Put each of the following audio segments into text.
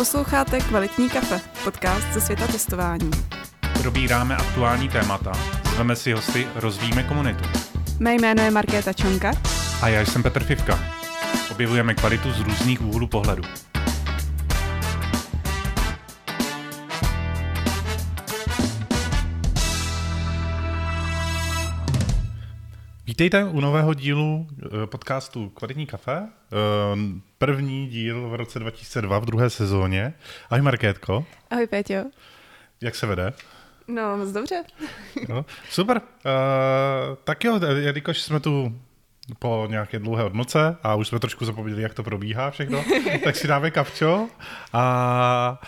Posloucháte Kvalitní kafe, podcast ze světa testování. Probíráme aktuální témata, zveme si hosty, rozvíjíme komunitu. Mé jméno je Markéta Čonka. A já jsem Petr Fivka. Objevujeme kvalitu z různých úhlů pohledu. Vítejte u nového dílu eh, podcastu Kvalitní kafe. Eh, první díl v roce 2002 v druhé sezóně. Ahoj Markétko. Ahoj Péťo. Jak se vede? No, moc dobře. No, super. Uh, tak jo, jelikož jsme tu po nějaké dlouhé odnoce a už jsme trošku zapomněli, jak to probíhá všechno, tak si dáme kapčo a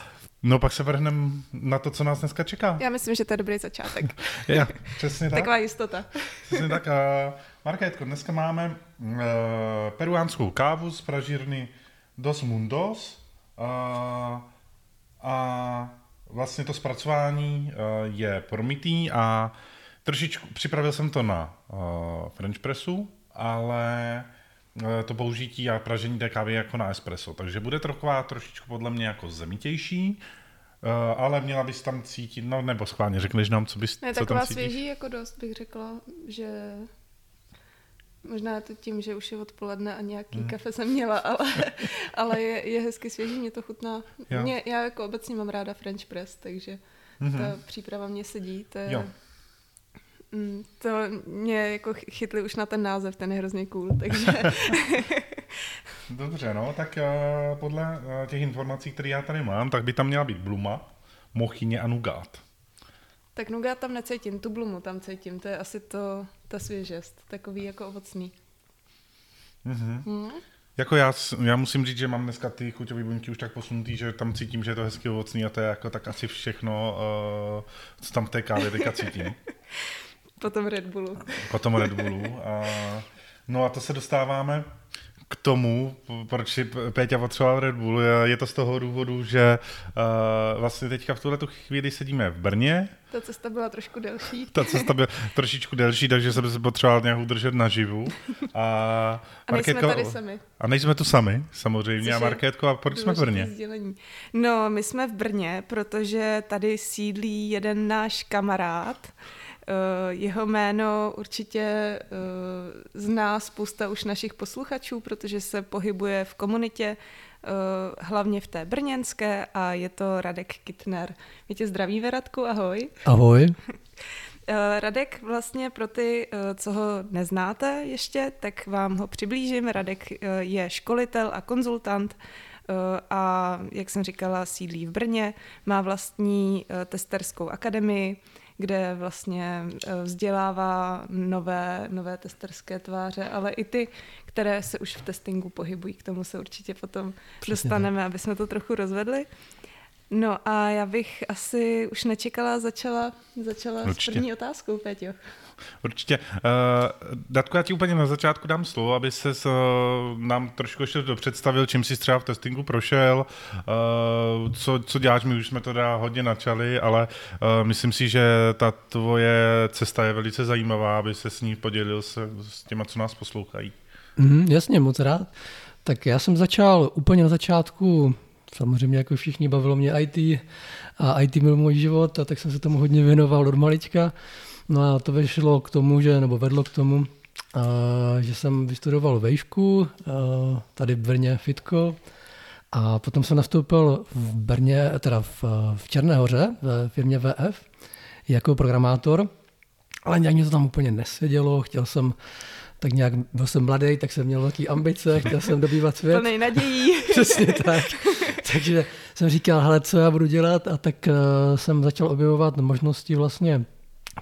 No pak se vrhneme na to, co nás dneska čeká. Já myslím, že to je dobrý začátek. Já, přesně tak. Taková jistota. Přesně tak. Uh, Markétko, dneska máme uh, peruánskou kávu z pražírny Dos Mundos uh, a vlastně to zpracování uh, je promitý a trošičku připravil jsem to na uh, French pressu, ale to použití a pražení té kávy jako na espresso. Takže bude taková trošičku podle mě jako zemitější, ale měla bys tam cítit, no nebo schválně řekneš nám, co bys ne, co taková tam cítíš? svěží jako dost bych řekla, že Možná to tím, že už je odpoledne a nějaký hmm. kafe jsem měla, ale, ale je, je hezky svěží, mě to chutná. Mě, já jako obecně mám ráda French press, takže mm-hmm. ta příprava mě sedí. To je, jo. Mm, to mě jako chytli už na ten název, ten je hrozně cool, takže... Dobře, no, tak uh, podle uh, těch informací, které já tady mám, tak by tam měla být bluma, mochyně a nugát. Tak nugát tam necítím, tu blumu tam cítím, to je asi to, ta svěžest, takový jako ovocný. Mm-hmm. Hmm? Jako já, já musím říct, že mám dneska ty chuťové buňky už tak posunutý, že tam cítím, že je to hezky ovocný a to je jako tak asi všechno, uh, co tam v té kávě teďka cítím. Potom Red Bullu. Potom Red Bullu. A, no a to se dostáváme k tomu, proč si Péťa potřeboval Red Bull, je to z toho důvodu, že uh, vlastně teďka v tuhle chvíli sedíme v Brně. Ta cesta byla trošku delší. Ta cesta byla trošičku delší, takže jsem se potřeboval nějak udržet naživu. A, a nejsme Markétko, tady sami. A nejsme tu sami, samozřejmě. Což a Markétko, a proč jsme v Brně? Sdělení. No, my jsme v Brně, protože tady sídlí jeden náš kamarád, jeho jméno určitě eh, zná spousta už našich posluchačů, protože se pohybuje v komunitě, eh, hlavně v té brněnské a je to Radek Kitner. My tě zdravíme, Radku, ahoj. Ahoj. Radek vlastně pro ty, co ho neznáte ještě, tak vám ho přiblížím. Radek je školitel a konzultant a, jak jsem říkala, sídlí v Brně, má vlastní testerskou akademii, kde vlastně eh, vzdělává nové, nové testerské tváře, ale i ty, které se už v testingu pohybují. K tomu se určitě potom Přesně dostaneme, tak. aby jsme to trochu rozvedli. No a já bych asi už nečekala, začala, začala s první otázkou, Peťo. Určitě. Uh, Datko, já ti úplně na začátku dám slovo, aby se uh, nám trošku ještě představil, čím jsi třeba v testingu prošel, uh, co, co děláš, my už jsme to dá hodně načali, ale uh, myslím si, že ta tvoje cesta je velice zajímavá, aby se s ní podělil se, s těma, co nás poslouchají. Mm, jasně, moc rád. Tak já jsem začal úplně na začátku, samozřejmě jako všichni bavilo mě IT a IT byl můj život a tak jsem se tomu hodně věnoval od malička. No a to vyšlo k tomu, že, nebo vedlo k tomu, že jsem vystudoval vejšku, tady v Brně Fitko, a potom jsem nastoupil v Brně, teda v, v Černé hoře, ve firmě VF, jako programátor, ale nějak mě to tam úplně nesedělo, chtěl jsem tak nějak, byl jsem mladý, tak jsem měl velké ambice, chtěl jsem dobývat svět. Plnej nadějí. Přesně tak. Takže jsem říkal, hele, co já budu dělat? A tak uh, jsem začal objevovat možnosti vlastně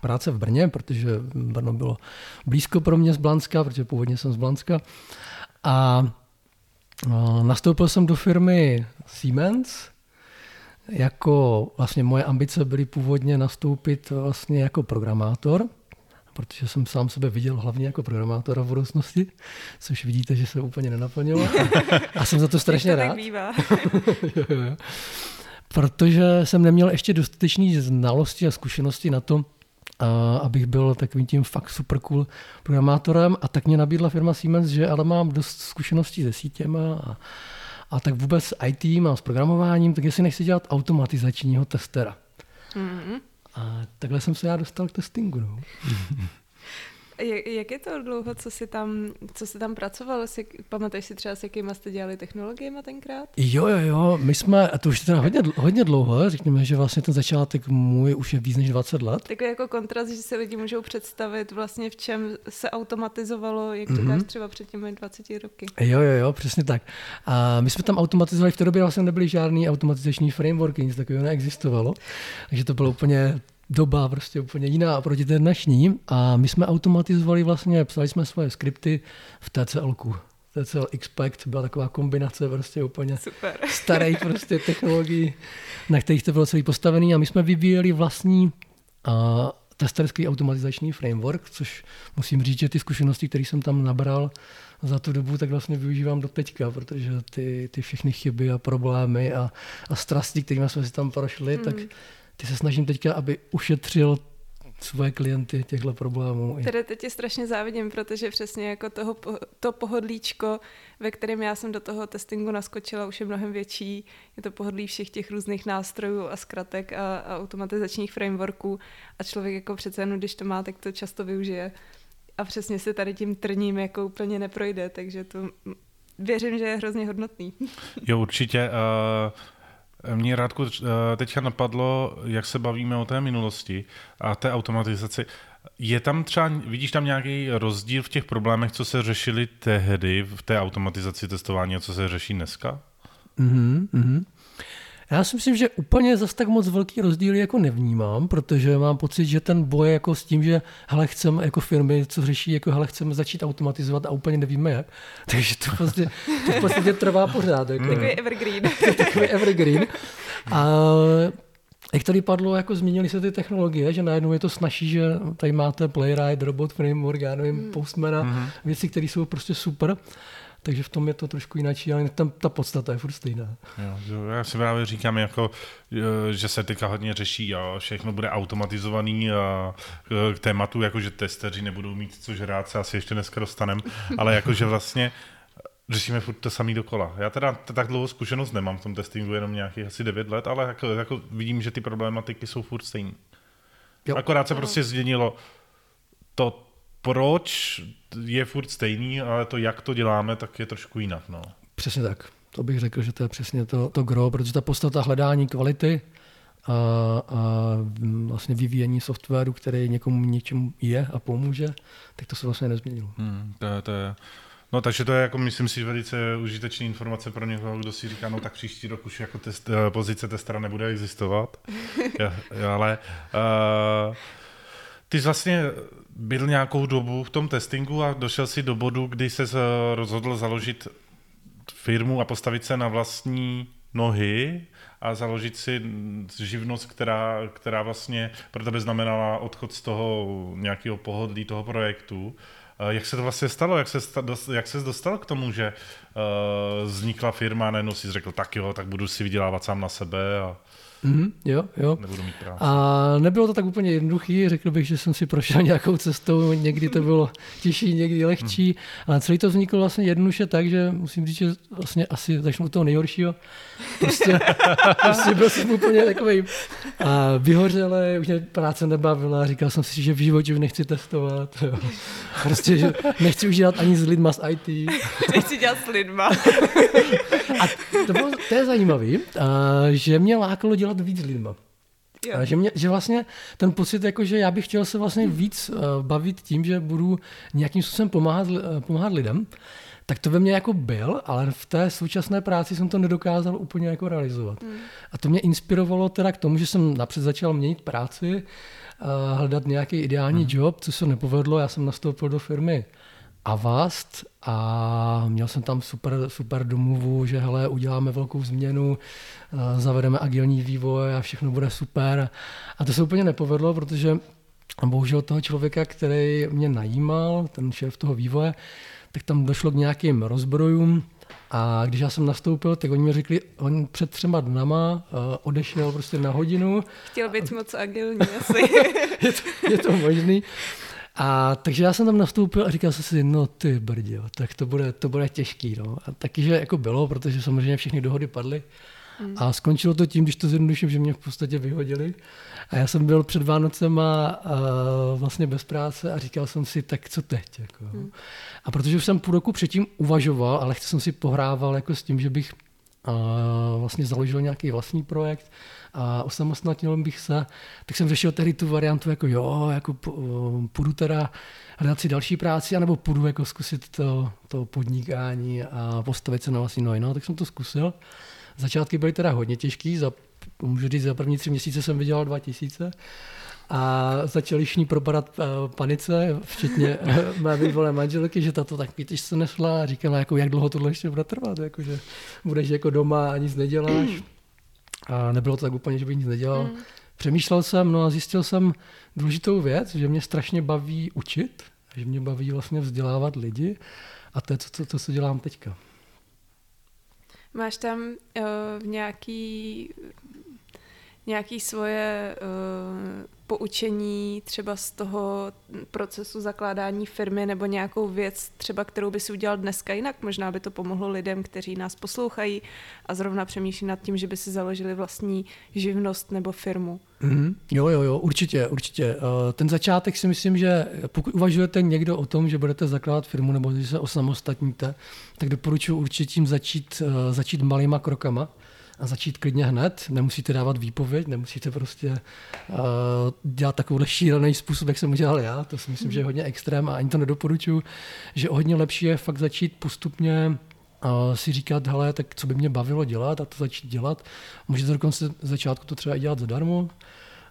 práce v Brně, protože Brno bylo blízko pro mě z Blanska, protože původně jsem z Blanska. A nastoupil jsem do firmy Siemens, jako vlastně moje ambice byly původně nastoupit vlastně jako programátor, protože jsem sám sebe viděl hlavně jako programátora v budoucnosti, což vidíte, že se úplně nenaplnilo. A jsem za to strašně rád. jo, jo. Protože jsem neměl ještě dostatečné znalosti a zkušenosti na to, abych byl takovým tím fakt super cool programátorem a tak mě nabídla firma Siemens, že ale mám dost zkušeností se sítěma a, a tak vůbec s IT a s programováním, tak jestli nechci dělat automatizačního testera. Mm-hmm. A takhle jsem se já dostal k testingu. No. Jak, jak je to dlouho, co jsi tam, co jsi tam pracoval? Si, pamatuješ si třeba, s jakýma jste dělali technologiemi tenkrát? Jo, jo, jo, my jsme, a to už je teda hodně, hodně dlouho, řekněme, že vlastně ten začátek můj už je víc než 20 let. Takový jako kontrast, že si lidi můžou představit vlastně v čem se automatizovalo, jak to mm-hmm. třeba před těmi 20 roky. Jo, jo, jo, přesně tak. A my jsme tam automatizovali, v té době vlastně nebyly žádný automatizační frameworky, nic takového neexistovalo, takže to bylo úplně doba prostě úplně jiná oproti té dnešní a my jsme automatizovali vlastně, psali jsme svoje skripty v TCL-ku. TCL Expect byla taková kombinace prostě úplně Super. starých prostě technologií, na kterých to bylo celý postavený a my jsme vyvíjeli vlastní uh, testerský automatizační framework, což musím říct, že ty zkušenosti, které jsem tam nabral za tu dobu, tak vlastně využívám do teďka, protože ty, ty všechny chyby a problémy a, a strasti, kterými jsme si tam prošli, mm. tak ty se snažím teďka, aby ušetřil svoje klienty těchto problémů. Tedy teď je strašně závidím, protože přesně jako toho, to pohodlíčko, ve kterém já jsem do toho testingu naskočila, už je mnohem větší. Je to pohodlí všech těch různých nástrojů a zkratek a, a automatizačních frameworků a člověk jako přece jenom, když to má, tak to často využije. A přesně se tady tím trním jako úplně neprojde, takže to věřím, že je hrozně hodnotný. Jo, určitě. Uh mě Rádku eh, teďka napadlo, jak se bavíme o té minulosti a té automatizaci. Je tam třeba, vidíš tam nějaký rozdíl v těch problémech, co se řešili tehdy v té automatizaci testování a co se řeší dneska? Mm-hmm. Já si myslím, že úplně zase tak moc velký rozdíl jako nevnímám, protože mám pocit, že ten boj jako s tím, že hele, chceme jako firmy, co řeší, jako hele, chceme začít automatizovat a úplně nevíme jak. Takže to prostě, to podstatě trvá pořád. Jako. Takový evergreen. Takový evergreen. A jak tady padlo, jako změnily se ty technologie, že najednou je to snaží, že tady máte Playwright, Robot Framework, já nevím, hmm. Postmana, mm. věci, které jsou prostě super takže v tom je to trošku jináčí, ale tam ta podstata je furt stejná. Jo, já si právě říkám, jako, e, že se teďka hodně řeší a všechno bude automatizovaný a e, k tématu, jako že testeři nebudou mít co žrát, se asi ještě dneska dostanem, ale jakože vlastně řešíme furt to samý dokola. Já teda tak dlouho zkušenost nemám v tom testingu, jenom nějakých asi 9 let, ale jako, jako vidím, že ty problematiky jsou furt stejné. Akorát se prostě změnilo to, proč je furt stejný, ale to, jak to děláme, tak je trošku jinak. No. Přesně tak. To bych řekl, že to je přesně to, to gro, protože ta podstata hledání kvality a, a vlastně vyvíjení softwaru, který někomu něčemu je a pomůže, tak to se vlastně nezměnilo. Hmm, to, je, to je, No takže to je jako, myslím si, velice užitečná informace pro někoho, kdo si říká, no tak příští rok už jako test, eh, pozice testera nebude existovat. ja, ja, ale uh, ty jsi vlastně byl nějakou dobu v tom testingu a došel si do bodu, kdy se rozhodl založit firmu a postavit se na vlastní nohy a založit si živnost, která, která vlastně pro tebe znamenala odchod z toho nějakého pohodlí toho projektu. Jak se to vlastně stalo? Jak se, jak se dostal k tomu, že uh, vznikla firma a najednou si řekl, tak jo, tak budu si vydělávat sám na sebe a Mm, jo, jo. Nebudu mít práci. A nebylo to tak úplně jednoduchý, řekl bych, že jsem si prošel nějakou cestou, někdy to bylo těžší, někdy lehčí, mm. ale celý to vzniklo vlastně jednoduše tak, že musím říct, že vlastně asi začnu od toho nejhoršího. Prostě, prostě byl jsem úplně takový vyhořelý, už mě práce nebavila, říkal jsem si, že v životě už nechci testovat. Jo. Prostě, že nechci už dělat ani s lidma z IT. Nechci dělat s lidma. A to, bylo, to je zajímavé, že mě lákalo dělat víc lidma. Jo. Že, mě, že vlastně ten pocit, jako, že já bych chtěl se vlastně víc uh, bavit tím, že budu nějakým způsobem pomáhat, uh, pomáhat lidem, tak to ve mně jako byl, ale v té současné práci jsem to nedokázal úplně jako realizovat. Hmm. A to mě inspirovalo teda k tomu, že jsem napřed začal měnit práci, hledat nějaký ideální hmm. job, co se nepovedlo. Já jsem nastoupil do firmy Avast a měl jsem tam super, super domluvu, že hele, uděláme velkou změnu, eh, zavedeme agilní vývoj a všechno bude super. A to se úplně nepovedlo, protože bohužel toho člověka, který mě najímal, ten šéf toho vývoje, tak tam došlo k nějakým rozbrojům, a když já jsem nastoupil, tak oni mi řekli, on před třema dnama uh, odešel prostě na hodinu. Chtěl být moc agilní asi. je, to, je to možný. A takže já jsem tam nastoupil a říkal jsem si, no ty brdě, tak to bude, to bude těžký. No. A taky, že jako bylo, protože samozřejmě všechny dohody padly. Hmm. A skončilo to tím, když to zjednoduším, že mě v podstatě vyhodili. A já jsem byl před Vánocem a, vlastně bez práce a říkal jsem si, tak co teď? Jako. Hmm. A protože už jsem půl roku předtím uvažoval, ale jsem si pohrával jako s tím, že bych a vlastně založil nějaký vlastní projekt a osamostatnil bych se, tak jsem řešil tehdy tu variantu, jako jo, jako půjdu teda hledat si další práci, anebo půjdu jako zkusit to, to podnikání a postavit se na vlastní nohy. No, tak jsem to zkusil. Začátky byly teda hodně těžký, za, můžu říct, za první tři měsíce jsem vydělal 2000 a začali všichni propadat uh, panice, včetně uh, mé bývalé manželky, že tato tak pítež se nesla a říkala, jako, jak dlouho tohle ještě bude trvat, jako, že budeš jako doma a nic neděláš. A nebylo to tak úplně, že bych nic nedělal. Mm. Přemýšlel jsem, no a zjistil jsem důležitou věc, že mě strašně baví učit, že mě baví vlastně vzdělávat lidi a to je to, to, to co dělám teďka. Máš tam uh, nějaký, nějaký svoje uh, poučení třeba z toho procesu zakládání firmy nebo nějakou věc třeba, kterou by si udělal dneska jinak? Možná by to pomohlo lidem, kteří nás poslouchají a zrovna přemýšlí nad tím, že by si založili vlastní živnost nebo firmu. Mm-hmm. Jo, jo, jo, určitě, určitě. Eh, ten začátek si myslím, že pokud uvažujete někdo o tom, že budete zakládat firmu nebo že se osamostatníte, tak doporučuji určitě tím začít, eh, začít malýma krokama a začít klidně hned. Nemusíte dávat výpověď, nemusíte prostě uh, dělat takovýhle šílený způsob, jak jsem udělal já. To si myslím, že je hodně extrém a ani to nedoporučuji, že hodně lepší je fakt začít postupně uh, si říkat, hele, tak co by mě bavilo dělat a to začít dělat. Můžete dokonce z začátku to třeba i dělat zadarmo,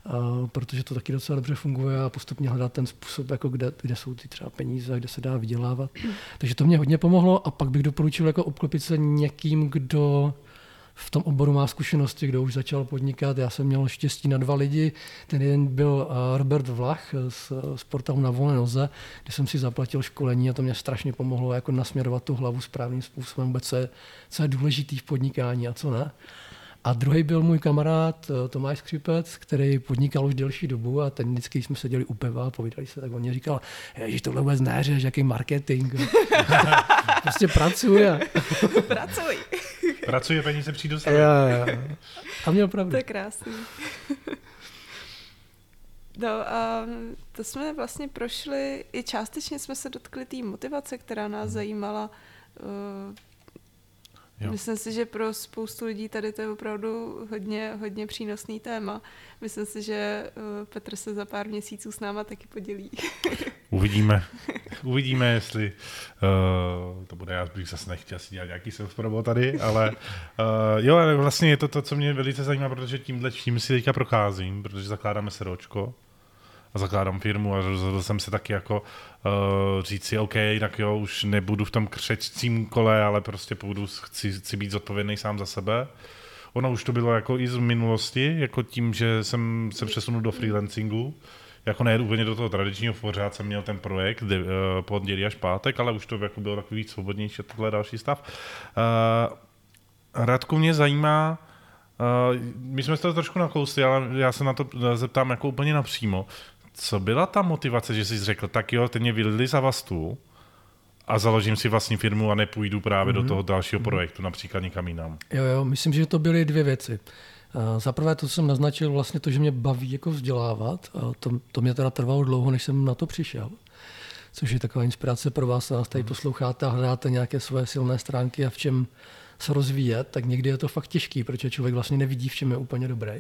Uh, protože to taky docela dobře funguje a postupně hledat ten způsob, jako kde, kde jsou ty třeba peníze, kde se dá vydělávat. Takže to mě hodně pomohlo a pak bych doporučil jako obklopit se někým, kdo v tom oboru má zkušenosti, kdo už začal podnikat. Já jsem měl štěstí na dva lidi. Ten jeden byl eh, Robert Vlach z, z portálu na volné noze, kde jsem si zaplatil školení a to mě strašně pomohlo jako nasměrovat tu hlavu správným způsobem, co je, co je důležitý v podnikání a co ne. A druhý byl můj kamarád eh, Tomáš Skřipec, který podnikal už delší dobu a ten vždycky, když jsme seděli u peva a povídali se, tak on mě říkal, že tohle vůbec neřeš, jaký marketing. prostě pracuje. Pracuj. Pracuje, peníze přijdou sami. Jo, jo. A měl pravdu. To je krásný. No a to jsme vlastně prošli, i částečně jsme se dotkli té motivace, která nás zajímala. Jo. Myslím si, že pro spoustu lidí tady to je opravdu hodně, hodně přínosný téma. Myslím si, že uh, Petr se za pár měsíců s náma taky podělí. Uvidíme. Uvidíme, jestli uh, to bude, já bych zase nechtěl asi dělat nějaký self tady, ale uh, jo, ale vlastně je to to, co mě velice zajímá, protože tímhle tím si teďka procházím, protože zakládáme seročko a zakládám firmu a rozhodl jsem se taky jako uh, říct si, OK, tak jo, už nebudu v tom křečcím kole, ale prostě půjdu, chci, chci být zodpovědný sám za sebe. Ono už to bylo jako i z minulosti, jako tím, že jsem se přesunul do freelancingu, jako ne úplně do toho tradičního, pořád jsem měl ten projekt uh, pondělí až pátek, ale už to jako bylo takový víc svobodnější, tohle další stav. Uh, Radku mě zajímá, uh, my jsme se to trošku nakousli, ale já se na to zeptám jako úplně napřímo. Co byla ta motivace, že jsi řekl, tak jo, teď mě vylili za vastu a založím si vlastní firmu a nepůjdu právě mm-hmm. do mhm. toho dalšího mm-hmm. projektu, například někam jinam? Jo, jo, myslím, že to byly dvě věci. Za prvé to, co jsem naznačil, vlastně to, že mě baví jako vzdělávat. A to, to mě teda trvalo dlouho, než jsem na to přišel. Což je taková inspirace pro vás, nás tady mhm. posloucháte a hledáte nějaké své silné stránky a v čem se rozvíjet, tak někdy je to fakt těžký, protože člověk vlastně nevidí, v čem je úplně dobrý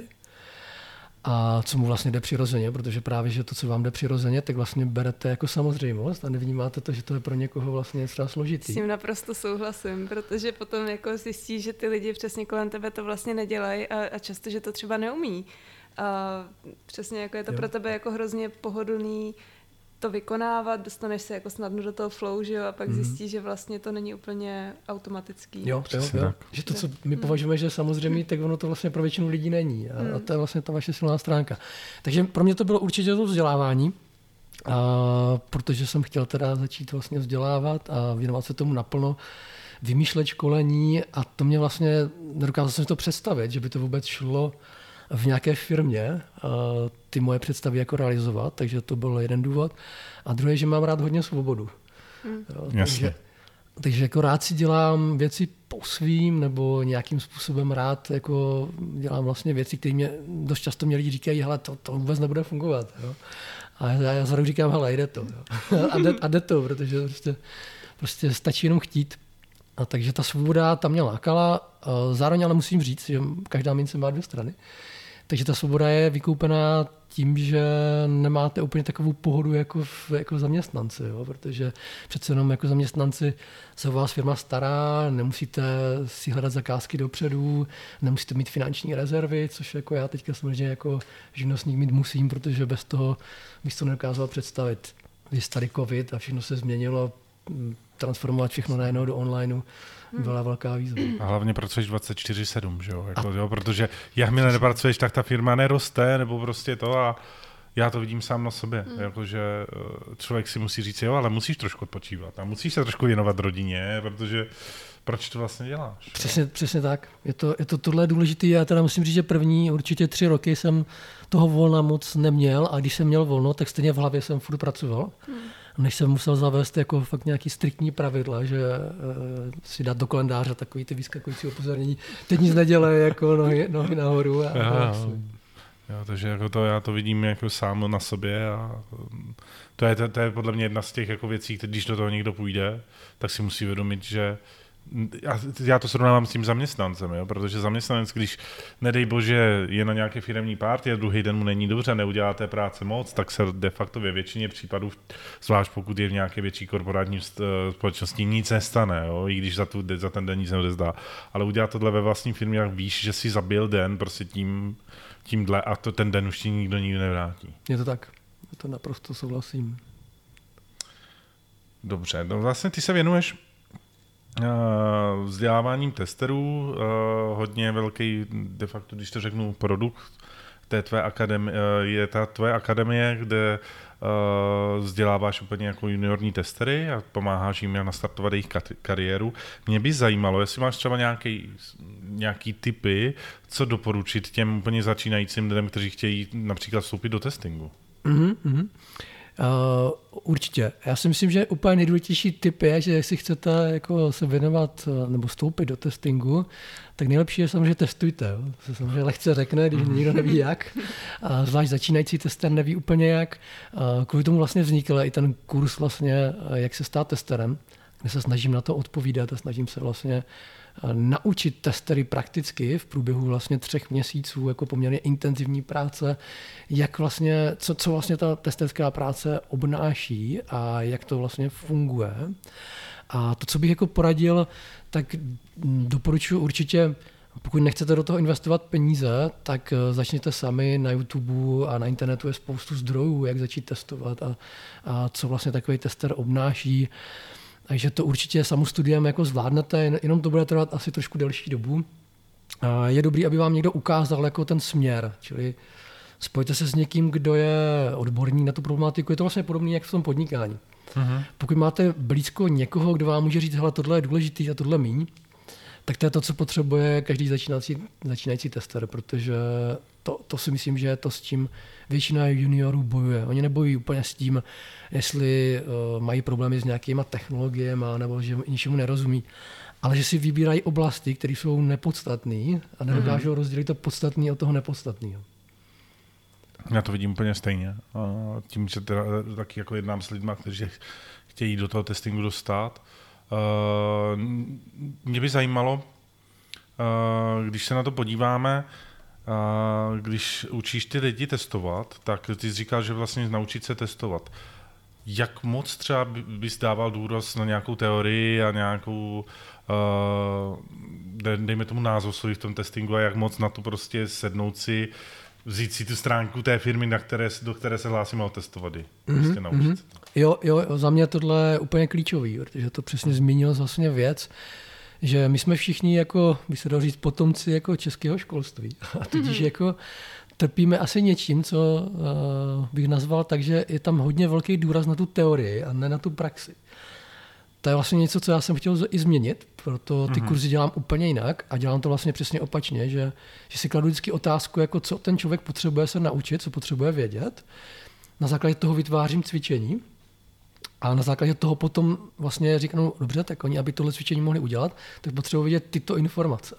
a co mu vlastně jde přirozeně, protože právě, že to, co vám jde přirozeně, tak vlastně berete jako samozřejmost a nevnímáte to, že to je pro někoho vlastně třeba složitý. S tím naprosto souhlasím, protože potom jako zjistí, že ty lidi přesně kolem tebe to vlastně nedělají a, a často, že to třeba neumí. A přesně jako je to jo. pro tebe jako hrozně pohodlný to vykonávat, dostaneš se jako snadno do toho flow, že jo, a pak mm-hmm. zjistíš, že vlastně to není úplně automatický. Jo, jo, jo. Že to, co my považujeme, že samozřejmě, tak ono to vlastně pro většinu lidí není. A, mm. a to je vlastně ta vaše silná stránka. Takže pro mě to bylo určitě to vzdělávání, a, protože jsem chtěl teda začít vlastně vzdělávat a věnovat se tomu naplno, vymýšlet školení a to mě vlastně, nedokázal jsem to představit, že by to vůbec šlo v nějaké firmě ty moje představy jako realizovat, takže to byl jeden důvod. A druhý, že mám rád hodně svobodu. Hmm. Jo, takže, takže jako rád si dělám věci po svým, nebo nějakým způsobem rád jako dělám vlastně věci, které mě dost často mě lidi říkají, hele, to, to vůbec nebude fungovat. Jo. A já, já zrovna říkám, hele, jde to. Jo. A, jde, a jde to, protože prostě, prostě stačí jenom chtít. A takže ta svoboda tam mě lákala. Zároveň ale musím říct, že každá mince má dvě strany. Takže ta svoboda je vykoupená tím, že nemáte úplně takovou pohodu jako, v, jako zaměstnanci, jo? protože přece jenom jako zaměstnanci se o vás firma stará, nemusíte si hledat zakázky dopředu, nemusíte mít finanční rezervy, což jako já teďka samozřejmě jako živnostník mít musím, protože bez toho bych to nedokázal představit. Když tady covid a všechno se změnilo, transformovat všechno najednou do onlineu. Byla velká výzva. A hlavně pracuješ 24-7, že jo? Jako, a... jo? Protože jakmile nepracuješ, tak ta firma neroste, nebo prostě to a já to vidím sám na sobě, hmm. jakože eh, člověk si musí říct, jo, ale musíš trošku odpočívat a musíš se trošku věnovat rodině, protože proč to vlastně děláš? Přesně, přesně tak. Je to, je to tohle důležité. Já teda musím říct, že první určitě tři roky jsem toho volna moc neměl a když jsem měl volno, tak stejně v hlavě jsem furt pracoval. Hmm než jsem musel zavést jako fakt nějaký striktní pravidla, že uh, si dát do kalendáře takový ty vyskakující upozornění, teď nic nedělej, jako nohy, nohy nahoru. A, já, a jo, takže jako to, já to vidím jako sám na sobě a to je, to, to je podle mě jedna z těch jako věcí, když do toho někdo půjde, tak si musí uvědomit, že já, já to srovnávám s tím zaměstnancem, jo? protože zaměstnanec, když nedej bože je na nějaké firmní párty a druhý den mu není dobře, neudělá té práce moc, tak se de facto ve většině případů, zvlášť pokud je v nějaké větší korporátní společnosti, nic nestane, jo? i když za, tu, za ten den nic neodezdá. Ale udělá tohle ve vlastní firmě, jak víš, že si zabil den prostě tím, tímhle a to ten den už ti nikdo nikdy nevrátí. Je to tak. To naprosto souhlasím. Dobře, no vlastně ty se věnuješ Eh, vzděláváním testerů, eh, hodně velký, de facto, když to řeknu, produkt té tvé akademie, eh, je ta tvoje akademie, kde vzděláváš úplně jako juniorní testery a pomáháš jim nastartovat jejich kariéru. Mě by zajímalo, jestli máš třeba nějaký, nějaký typy, co doporučit těm úplně začínajícím lidem, kteří chtějí například vstoupit do testingu. Mm-hmm. Uh, určitě. Já si myslím, že úplně nejdůležitější tip je, že jestli chcete jako se věnovat eh, nebo vstoupit do testingu, tak nejlepší je samozřejmě testujte. Jo. Se samozřejmě lehce řekne, když nikdo neví jak. A zvlášť začínající tester neví úplně jak. Uh, kvůli tomu vlastně vznikl i ten kurz vlastně, eh, jak se stát testerem, kde se snažím na to odpovídat a snažím se vlastně uh, naučit testery prakticky v průběhu vlastně třech měsíců jako poměrně intenzivní práce, jak vlastně, co, co vlastně ta testerská práce obnáší a jak to vlastně funguje. A to, co bych jako poradil, tak doporučuji určitě pokud nechcete do toho investovat peníze, tak eh, začněte sami na YouTube a na internetu je spoustu zdrojů, jak začít testovat a, a co vlastně takový tester obnáší. Takže to určitě samostudiem jako zvládnete, jenom to bude trvat asi trošku delší dobu. Je dobrý, aby vám někdo ukázal jako ten směr, čili spojte se s někým, kdo je odborný na tu problematiku. Je to vlastně podobné jak v tom podnikání. Uh-huh. Pokud máte blízko někoho, kdo vám může říct, hele, tohle je důležitý a tohle míň, tak to je to, co potřebuje každý začínající, začínající tester, protože to, to si myslím, že je to s tím většina juniorů bojuje. Oni nebojují úplně s tím, jestli uh, mají problémy s nějakýma technologiemi nebo že ničemu nerozumí, ale že si vybírají oblasti, které jsou nepodstatné a nedokážou mm-hmm. rozdělit to podstatné od toho nepodstatného. Já to vidím úplně stejně. A tím, že teda taky jako jednám s lidmi, kteří chtějí do toho testingu dostat. Uh, mě by zajímalo, uh, když se na to podíváme, a když učíš ty lidi testovat, tak ty jsi říkal, že vlastně naučit se testovat. Jak moc třeba bys dával důraz na nějakou teorii a nějakou, uh, dejme tomu názov v tom testingu a jak moc na to prostě sednout si, vzít si tu stránku té firmy, na které, do které se hlásím a testovat ji. Prostě mm-hmm. Jo, jo, za mě tohle je úplně klíčový, protože to přesně zmínil vlastně věc, uh, že my jsme všichni jako, by se dalo říct, potomci jako českého školství. A tudíž mm-hmm. jako trpíme asi něčím, co uh, bych nazval tak, že je tam hodně velký důraz na tu teorii a ne na tu praxi. to je vlastně něco, co já jsem chtěl i změnit, proto ty mm-hmm. kurzy dělám úplně jinak a dělám to vlastně přesně opačně, že, že si kladu vždycky otázku, jako co ten člověk potřebuje se naučit, co potřebuje vědět. Na základě toho vytvářím cvičení a na základě toho potom vlastně říkám, no, dobře, tak oni, aby tohle cvičení mohli udělat, tak potřebují vědět tyto informace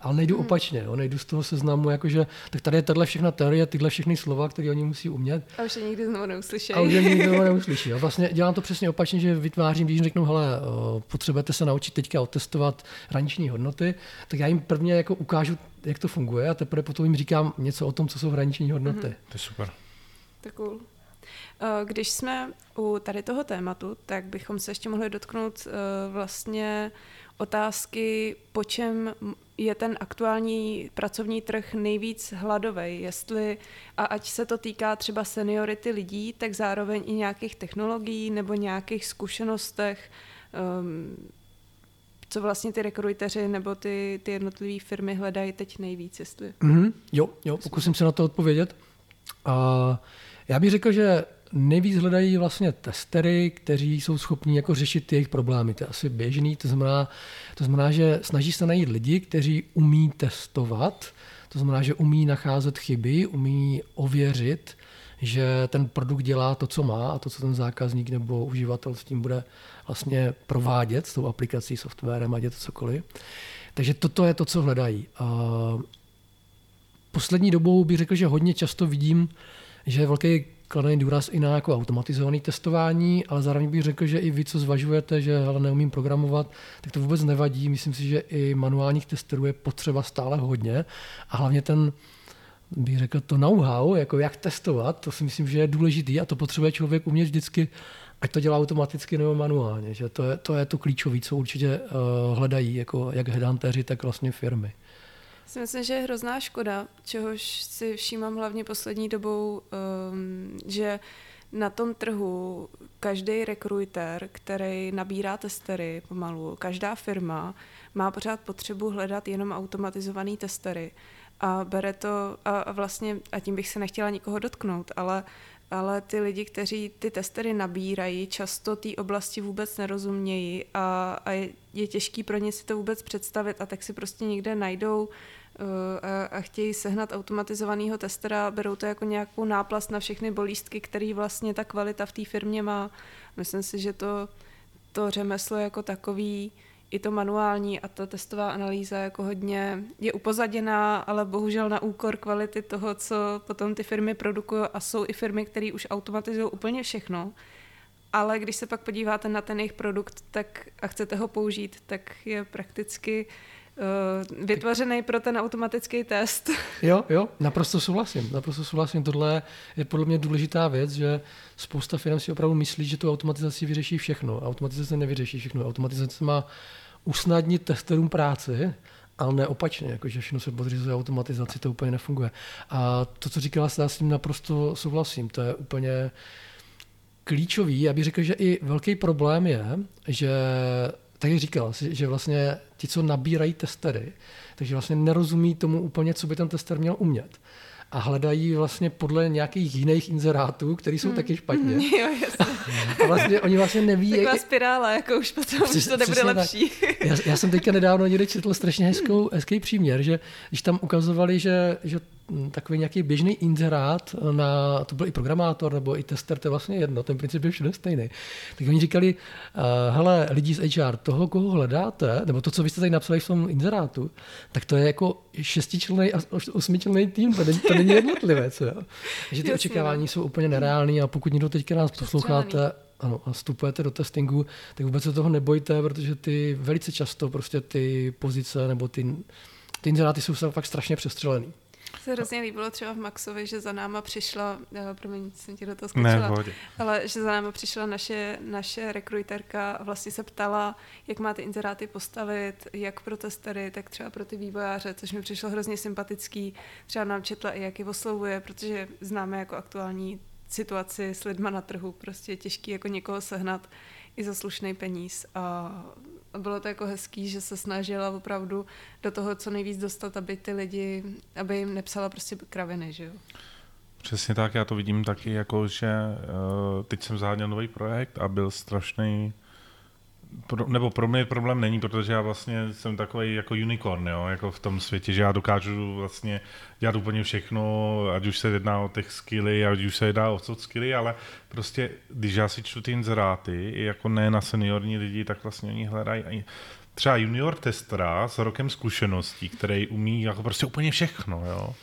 ale nejdu hmm. opačně, jo? nejdu z toho seznamu, jakože, tak tady je tahle všechna teorie, tyhle všechny slova, které oni musí umět. A už je nikdy znovu neuslyší. A už je nikdy znovu neuslyší. Jo? Vlastně dělám to přesně opačně, že vytvářím, když řeknu, hele, potřebujete se naučit teďka otestovat hraniční hodnoty, tak já jim prvně jako ukážu, jak to funguje a teprve potom jim říkám něco o tom, co jsou hraniční hodnoty. Mm-hmm. To je super. Tak cool. Když jsme u tady toho tématu, tak bychom se ještě mohli dotknout vlastně otázky, po čem je ten aktuální pracovní trh nejvíc hladový. Jestli, a ať se to týká třeba seniority lidí, tak zároveň i nějakých technologií nebo nějakých zkušenostech, um, co vlastně ty rekruteři nebo ty, ty jednotlivé firmy hledají teď nejvíc, jestli... Mm-hmm. Jo, jo, pokusím se na to odpovědět. Uh, já bych řekl, že nejvíc hledají vlastně testery, kteří jsou schopní jako řešit jejich problémy. To je asi běžný, to znamená, to znamená, že snaží se najít lidi, kteří umí testovat, to znamená, že umí nacházet chyby, umí ověřit, že ten produkt dělá to, co má a to, co ten zákazník nebo uživatel s tím bude vlastně provádět s tou aplikací, softwarem, ať je cokoliv. Takže toto je to, co hledají. A poslední dobou bych řekl, že hodně často vidím, že velký kladený důraz i na jako automatizované testování, ale zároveň bych řekl, že i vy, co zvažujete, že ale neumím programovat, tak to vůbec nevadí. Myslím si, že i manuálních testerů je potřeba stále hodně a hlavně ten, bych řekl, to know-how, jako jak testovat, to si myslím, že je důležitý a to potřebuje člověk umět vždycky, ať to dělá automaticky nebo manuálně. Že to, je, to je to klíčové, co určitě uh, hledají, jako jak headhunteři, tak vlastně firmy si myslím, že je hrozná škoda, čehož si všímám hlavně poslední dobou, um, že na tom trhu každý rekruter, který nabírá testery pomalu, každá firma má pořád potřebu hledat jenom automatizované testery a bere to, a vlastně, a tím bych se nechtěla nikoho dotknout, ale ale ty lidi, kteří ty testery nabírají, často té oblasti vůbec nerozumějí a, a je, je těžký pro ně si to vůbec představit a tak si prostě někde najdou a, a chtějí sehnat automatizovaného testera, berou to jako nějakou náplast na všechny bolístky, který vlastně ta kvalita v té firmě má. Myslím si, že to, to řemeslo jako takový, i to manuální a ta testová analýza jako hodně je upozaděná, ale bohužel na úkor kvality toho, co potom ty firmy produkují a jsou i firmy, které už automatizují úplně všechno. Ale když se pak podíváte na ten jejich produkt tak a chcete ho použít, tak je prakticky uh, uh, vytvořený pro ten automatický test. Jo, jo, naprosto souhlasím. Naprosto souhlasím. Tohle je podle mě důležitá věc, že spousta firm si opravdu myslí, že tu automatizaci vyřeší všechno. Automatizace nevyřeší všechno. Automatizace má usnadnit testerům práci, ale ne opačně, jakože všechno se podřizuje automatizaci, to úplně nefunguje. A to, co říkala, já s tím naprosto souhlasím. To je úplně klíčový. Já bych řekl, že i velký problém je, že tak jak říkal, že vlastně ti, co nabírají testery, takže vlastně nerozumí tomu úplně, co by ten tester měl umět a hledají vlastně podle nějakých jiných inzerátů, které jsou hmm. taky špatně. Jo, jasně. A vlastně oni vlastně neví... Taková jak... spirála, jako už potom už to nebude lepší. Já, já, jsem teďka nedávno někde četl strašně hezkou, hezký příměr, že když tam ukazovali, že, že takový nějaký běžný inzerát na, to byl i programátor nebo i tester, to je vlastně jedno, ten princip je všude stejný. Tak oni říkali, uh, hele, lidi z HR, toho, koho hledáte, nebo to, co vy jste tady napsali v tom inzerátu, tak to je jako šestičlenný a osmičlenný tým, to není, to není jednotlivec. Jo. Takže ty očekávání no. jsou úplně nereální a pokud někdo teďka nás posloucháte, ano, a vstupujete do testingu, tak vůbec se toho nebojte, protože ty velice často prostě ty pozice nebo ty, ty inzeráty jsou fakt strašně přestřelený se hrozně líbilo třeba v Maxovi, že za náma přišla, uh, promiň, jsem ti do toho skočila, ne, ale že za náma přišla naše, naše rekruterka a vlastně se ptala, jak má ty inzeráty postavit, jak pro testery, tak třeba pro ty vývojáře, což mi přišlo hrozně sympatický. Třeba nám četla i, jak je oslovuje, protože známe jako aktuální situaci s lidma na trhu, prostě je těžký jako někoho sehnat i za slušný peníz a bylo to jako hezký, že se snažila opravdu do toho co nejvíc dostat, aby ty lidi, aby jim nepsala prostě kraviny, že jo. Přesně tak, já to vidím taky, jako že uh, teď jsem zaháněl nový projekt a byl strašný pro, nebo pro mě problém není, protože já vlastně jsem takový jako unicorn, jo, jako v tom světě, že já dokážu vlastně dělat úplně všechno, ať už se jedná o těch skilly, ať už se jedná o soft skilly, ale prostě, když já si čtu ty inzeráty, jako ne na seniorní lidi, tak vlastně oni hledají třeba junior testera s rokem zkušeností, který umí jako prostě úplně všechno, jo.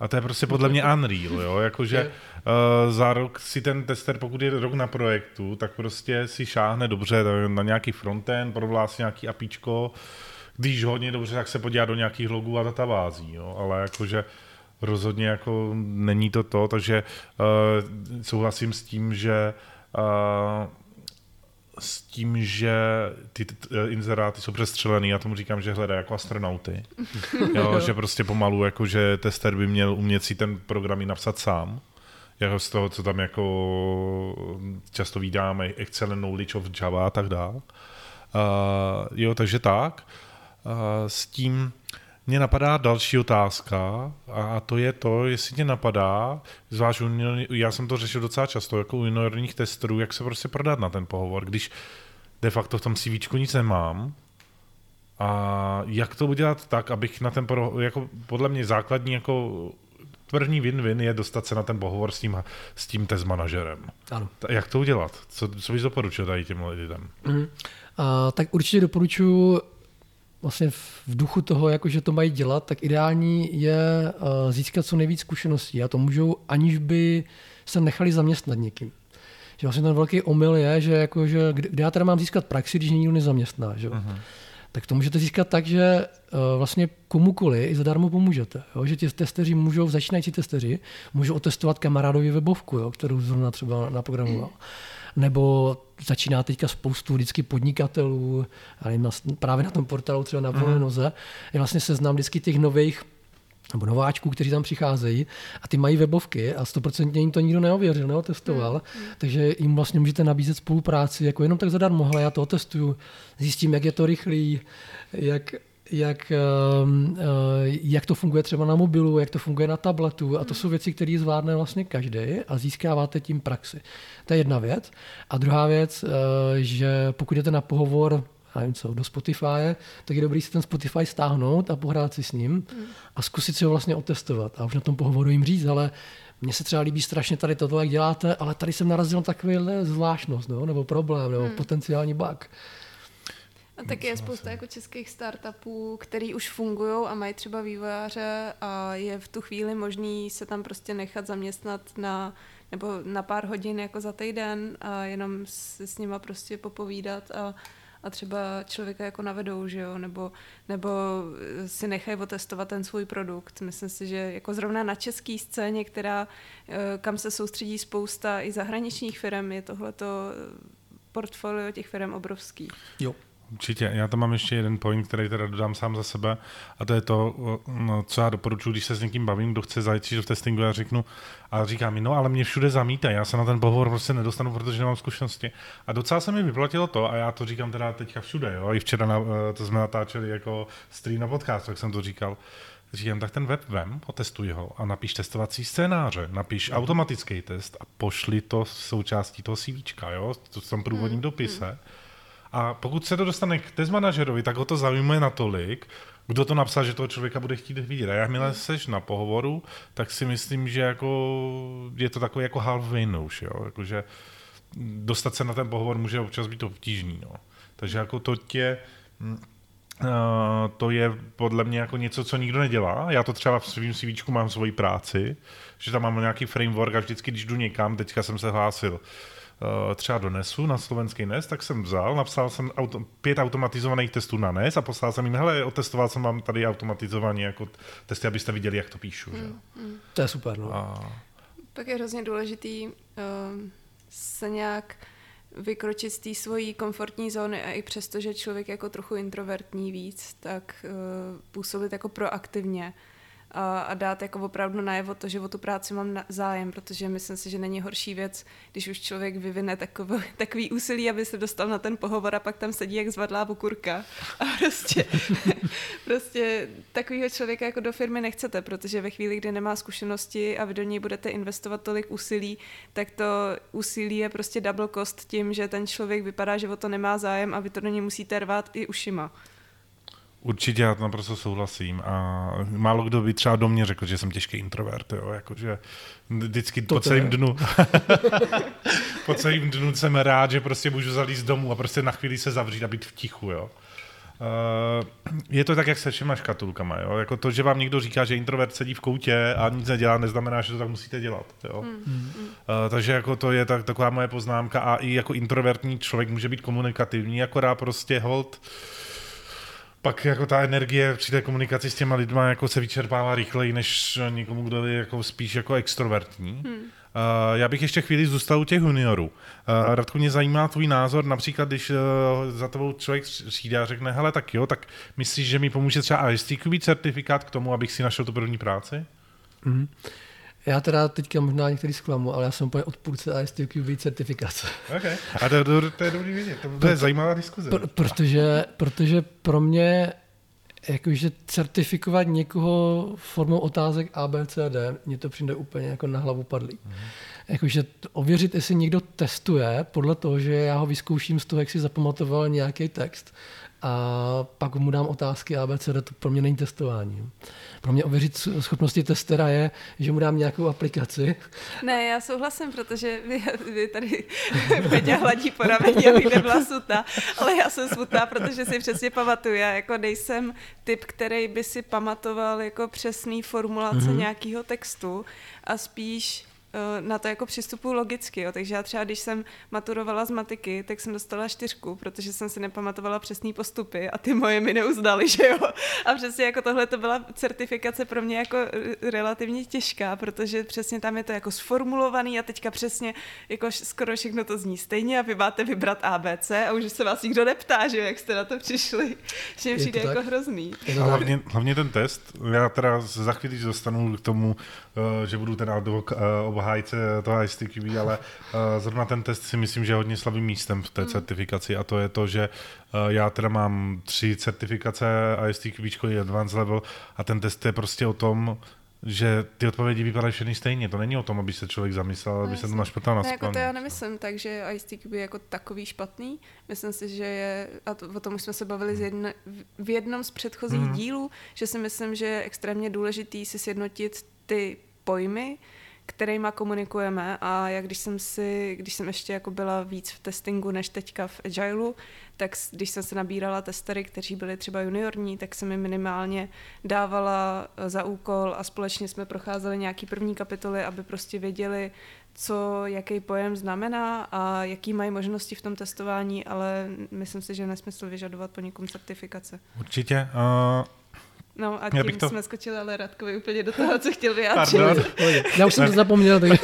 A to je prostě podle mě unreal, jo, jakože uh, za rok si ten tester, pokud je rok na projektu, tak prostě si šáhne dobře na nějaký frontend, provlásí nějaký apíčko, když hodně dobře, tak se podívá do nějakých logů a databází, jo, ale jakože rozhodně jako není to to, takže uh, souhlasím s tím, že uh, s tím, že ty inzeráty jsou přestřelený, já tomu říkám, že hledají jako astronauty. jo, že prostě pomalu, jako že tester by měl umět si ten program napsat sám. Jako z toho, co tam jako často vydáme, excellent knowledge of Java a tak dále. Uh, jo, takže tak. Uh, s tím, mě napadá další otázka a to je to, jestli tě napadá, zvlášť já jsem to řešil docela často, jako u juniorních testerů, jak se prostě prodat na ten pohovor, když de facto v tom CV nic nemám, a jak to udělat tak, abych na ten, jako podle mě základní jako první win-win je dostat se na ten pohovor s tím, s tím test manažerem. Ano. Jak to udělat? Co, co bys doporučil tady těm lidem? Mm. Uh, tak určitě doporučuji vlastně v duchu toho, jako že to mají dělat, tak ideální je uh, získat co nejvíc zkušeností a to můžou, aniž by se nechali zaměstnat někým. Že vlastně ten velký omyl je, že, jako, že kde já teda mám získat praxi, když nikdo nezaměstná. Že? Uh-huh. Tak to můžete získat tak, že uh, vlastně komukoli i zadarmo pomůžete. Jo? Že ti testeři můžou, začínající testeři, můžou otestovat kamarádovi webovku, jo? kterou zrovna třeba naprogramoval. Uh-huh nebo začíná teďka spoustu vždycky podnikatelů, nevím, právě na tom portálu třeba na volné mhm. noze, je vlastně seznam vždycky těch nových nebo nováčků, kteří tam přicházejí a ty mají webovky a stoprocentně jim to nikdo neověřil, neotestoval, mm. takže jim vlastně můžete nabízet spolupráci, jako jenom tak zadarmo, hele, já to otestuju, zjistím, jak je to rychlý, jak, jak, ehm, eh, jak to funguje třeba na mobilu, jak to funguje na tabletu a to jsou věci, které zvládne vlastně každý a získáváte tím praxi. To je jedna věc. A druhá věc, eh, že pokud jdete na pohovor já nevím co, do Spotify, tak je dobrý si ten Spotify stáhnout a pohrát si s ním a zkusit si ho vlastně otestovat a už na tom pohovoru jim říct, ale mně se třeba líbí strašně tady toto, jak děláte, ale tady jsem narazil na takový zvláštnost, no, nebo problém, nebo hmm. potenciální bug. A tak je spousta jako českých startupů, který už fungují a mají třeba vývojáře a je v tu chvíli možný se tam prostě nechat zaměstnat na nebo na pár hodin jako za týden a jenom si s nima prostě popovídat a, a třeba člověka jako navedou, že jo, nebo, nebo si nechají otestovat ten svůj produkt. Myslím si, že jako zrovna na české scéně, která, eh, kam se soustředí spousta i zahraničních firm, je tohleto portfolio těch firm obrovský. Jo, Určitě. Já tam mám ještě jeden point, který teda dodám sám za sebe, a to je to, no, co já doporučuji, když se s někým bavím, kdo chce zajít v testingu, já řeknu, a říká mi, no ale mě všude zamítá, já se na ten pohovor prostě nedostanu, protože nemám zkušenosti. A docela se mi vyplatilo to, a já to říkám teda teďka všude, jo, i včera na, eh, to jsme natáčeli jako stream na podcast, tak jsem to říkal, říkám, tak ten web vem, otestuj ho a napiš testovací scénáře, napiš mm. automatický test a pošli to součástí toho CVčka, jo, to v tom průvodním mm. dopise. Mm a pokud se to dostane k test manažerovi, tak ho to zajímá natolik, kdo to napsal, že toho člověka bude chtít vidět. A jakmile hmm. seš na pohovoru, tak si myslím, že jako je to takový jako half win už, jo? Jakože dostat se na ten pohovor může občas být obtížný. No. Takže jako to tě, uh, to je podle mě jako něco, co nikdo nedělá. Já to třeba v svým CV mám svoji práci, že tam mám nějaký framework a vždycky, když jdu někam, teďka jsem se hlásil třeba do NESu, na slovenský NES, tak jsem vzal, napsal jsem auto, pět automatizovaných testů na NES a poslal jsem jim, hele, otestoval jsem vám tady automatizovaný jako testy, abyste viděli, jak to píšu. Mm, že? Mm. To je super, no. A... Pak je hrozně důležitý uh, se nějak vykročit z té svojí komfortní zóny a i přesto, že člověk jako trochu introvertní víc, tak uh, působit jako proaktivně a, a dát jako opravdu najevo to, že o tu práci mám na, zájem, protože myslím si, že není horší věc, když už člověk vyvine takový, takový úsilí, aby se dostal na ten pohovor a pak tam sedí jak zvadlá bukurka a prostě, prostě takového člověka jako do firmy nechcete, protože ve chvíli, kdy nemá zkušenosti a vy do něj budete investovat tolik úsilí, tak to úsilí je prostě double cost tím, že ten člověk vypadá, že o to nemá zájem a vy to do něj musíte rvát i ušima. Určitě já naprosto souhlasím a málo kdo by třeba do mě řekl, že jsem těžký introvert, jo, jakože vždycky to po celém dnu po celém dnu jsem rád, že prostě můžu zalíst domů a prostě na chvíli se zavřít a být v tichu, jo. Uh, je to tak, jak se všema škatulkama. Jo? Jako to, že vám někdo říká, že introvert sedí v koutě a nic nedělá, neznamená, že to tak musíte dělat. Jo? Mm. Uh, takže jako to je tak, taková moje poznámka a i jako introvertní člověk může být komunikativní, akorát prostě hold uh, pak jako ta energie při té komunikaci s těma lidma jako se vyčerpává rychleji, než někomu, kdo je jako spíš jako extrovertní. Hmm. Uh, já bych ještě chvíli zůstal u těch juniorů. Uh, Radku, mě zajímá tvůj názor, například když uh, za tebou člověk přijde a řekne, hele, tak jo, tak myslíš, že mi pomůže třeba ISTQB certifikát k tomu, abych si našel tu první práci? Hmm. Já teda teďka možná některý zklamu, ale já jsem úplně odpůrce ISTQB certifikace. Okay. A to, to, to je dobrý vidět, to, to je zajímavá diskuze. Pr- protože, protože pro mě jakože certifikovat někoho formou otázek A, B, C, D, mně to přijde úplně jako na hlavu padlý. Mm. Jakože ověřit, jestli někdo testuje podle toho, že já ho vyzkouším z toho, jak si zapamatoval nějaký text a pak mu dám otázky ABC, to pro mě není testování. Pro mě ověřit schopnosti testera je, že mu dám nějakou aplikaci. Ne, já souhlasím, protože vy, vy tady Peťa hladí po rameni, abych nebyla sutá, ale já jsem smutná, protože si přesně pamatuju. Já jako nejsem typ, který by si pamatoval jako přesný formulace mm-hmm. nějakého textu a spíš na to jako přistupu logicky, jo. takže já třeba, když jsem maturovala z matiky, tak jsem dostala čtyřku, protože jsem si nepamatovala přesný postupy a ty moje mi neuzdali, že jo. A přesně jako tohle to byla certifikace pro mě jako relativně těžká, protože přesně tam je to jako sformulovaný a teďka přesně jako skoro všechno to zní stejně a vy máte vybrat ABC a už se vás nikdo neptá, že jo, jak jste na to přišli, že mi přijde jako hrozný. Hlavně, hlavně ten test, já teda za chvíli dostanu k tomu, eh, že budu ten advok, obhájce toho ISTQB, ale uh, zrovna ten test si myslím, že je hodně slabým místem v té mm. certifikaci a to je to, že já teda mám tři certifikace ISTQB Advanced Level a ten test je prostě o tom, že ty odpovědi vypadají všechny stejně. To není o tom, aby se člověk zamyslel, aby no, se to našprtal na ne, jako to já nemyslím, takže ISTQB je jako takový špatný. Myslím si, že je, a to, o tom už jsme se bavili z hmm. jedno, v jednom z předchozích mm. dílů, že si myslím, že je extrémně důležitý si sjednotit ty pojmy, kterýma komunikujeme a jak když jsem si, když jsem ještě jako byla víc v testingu než teďka v Agileu, tak když jsem se nabírala testery, kteří byli třeba juniorní, tak jsem mi minimálně dávala eh, za úkol a společně jsme procházeli nějaký první kapitoly, aby prostě věděli, co, jaký pojem znamená a jaký mají možnosti v tom testování, ale myslím si, že nesmysl vyžadovat po někom certifikace. Určitě. Uh No a tím to... jsme skočili ale Radkovi úplně do toho, co chtěl vyjádřit. Já už jsem to zapomněl. Tak...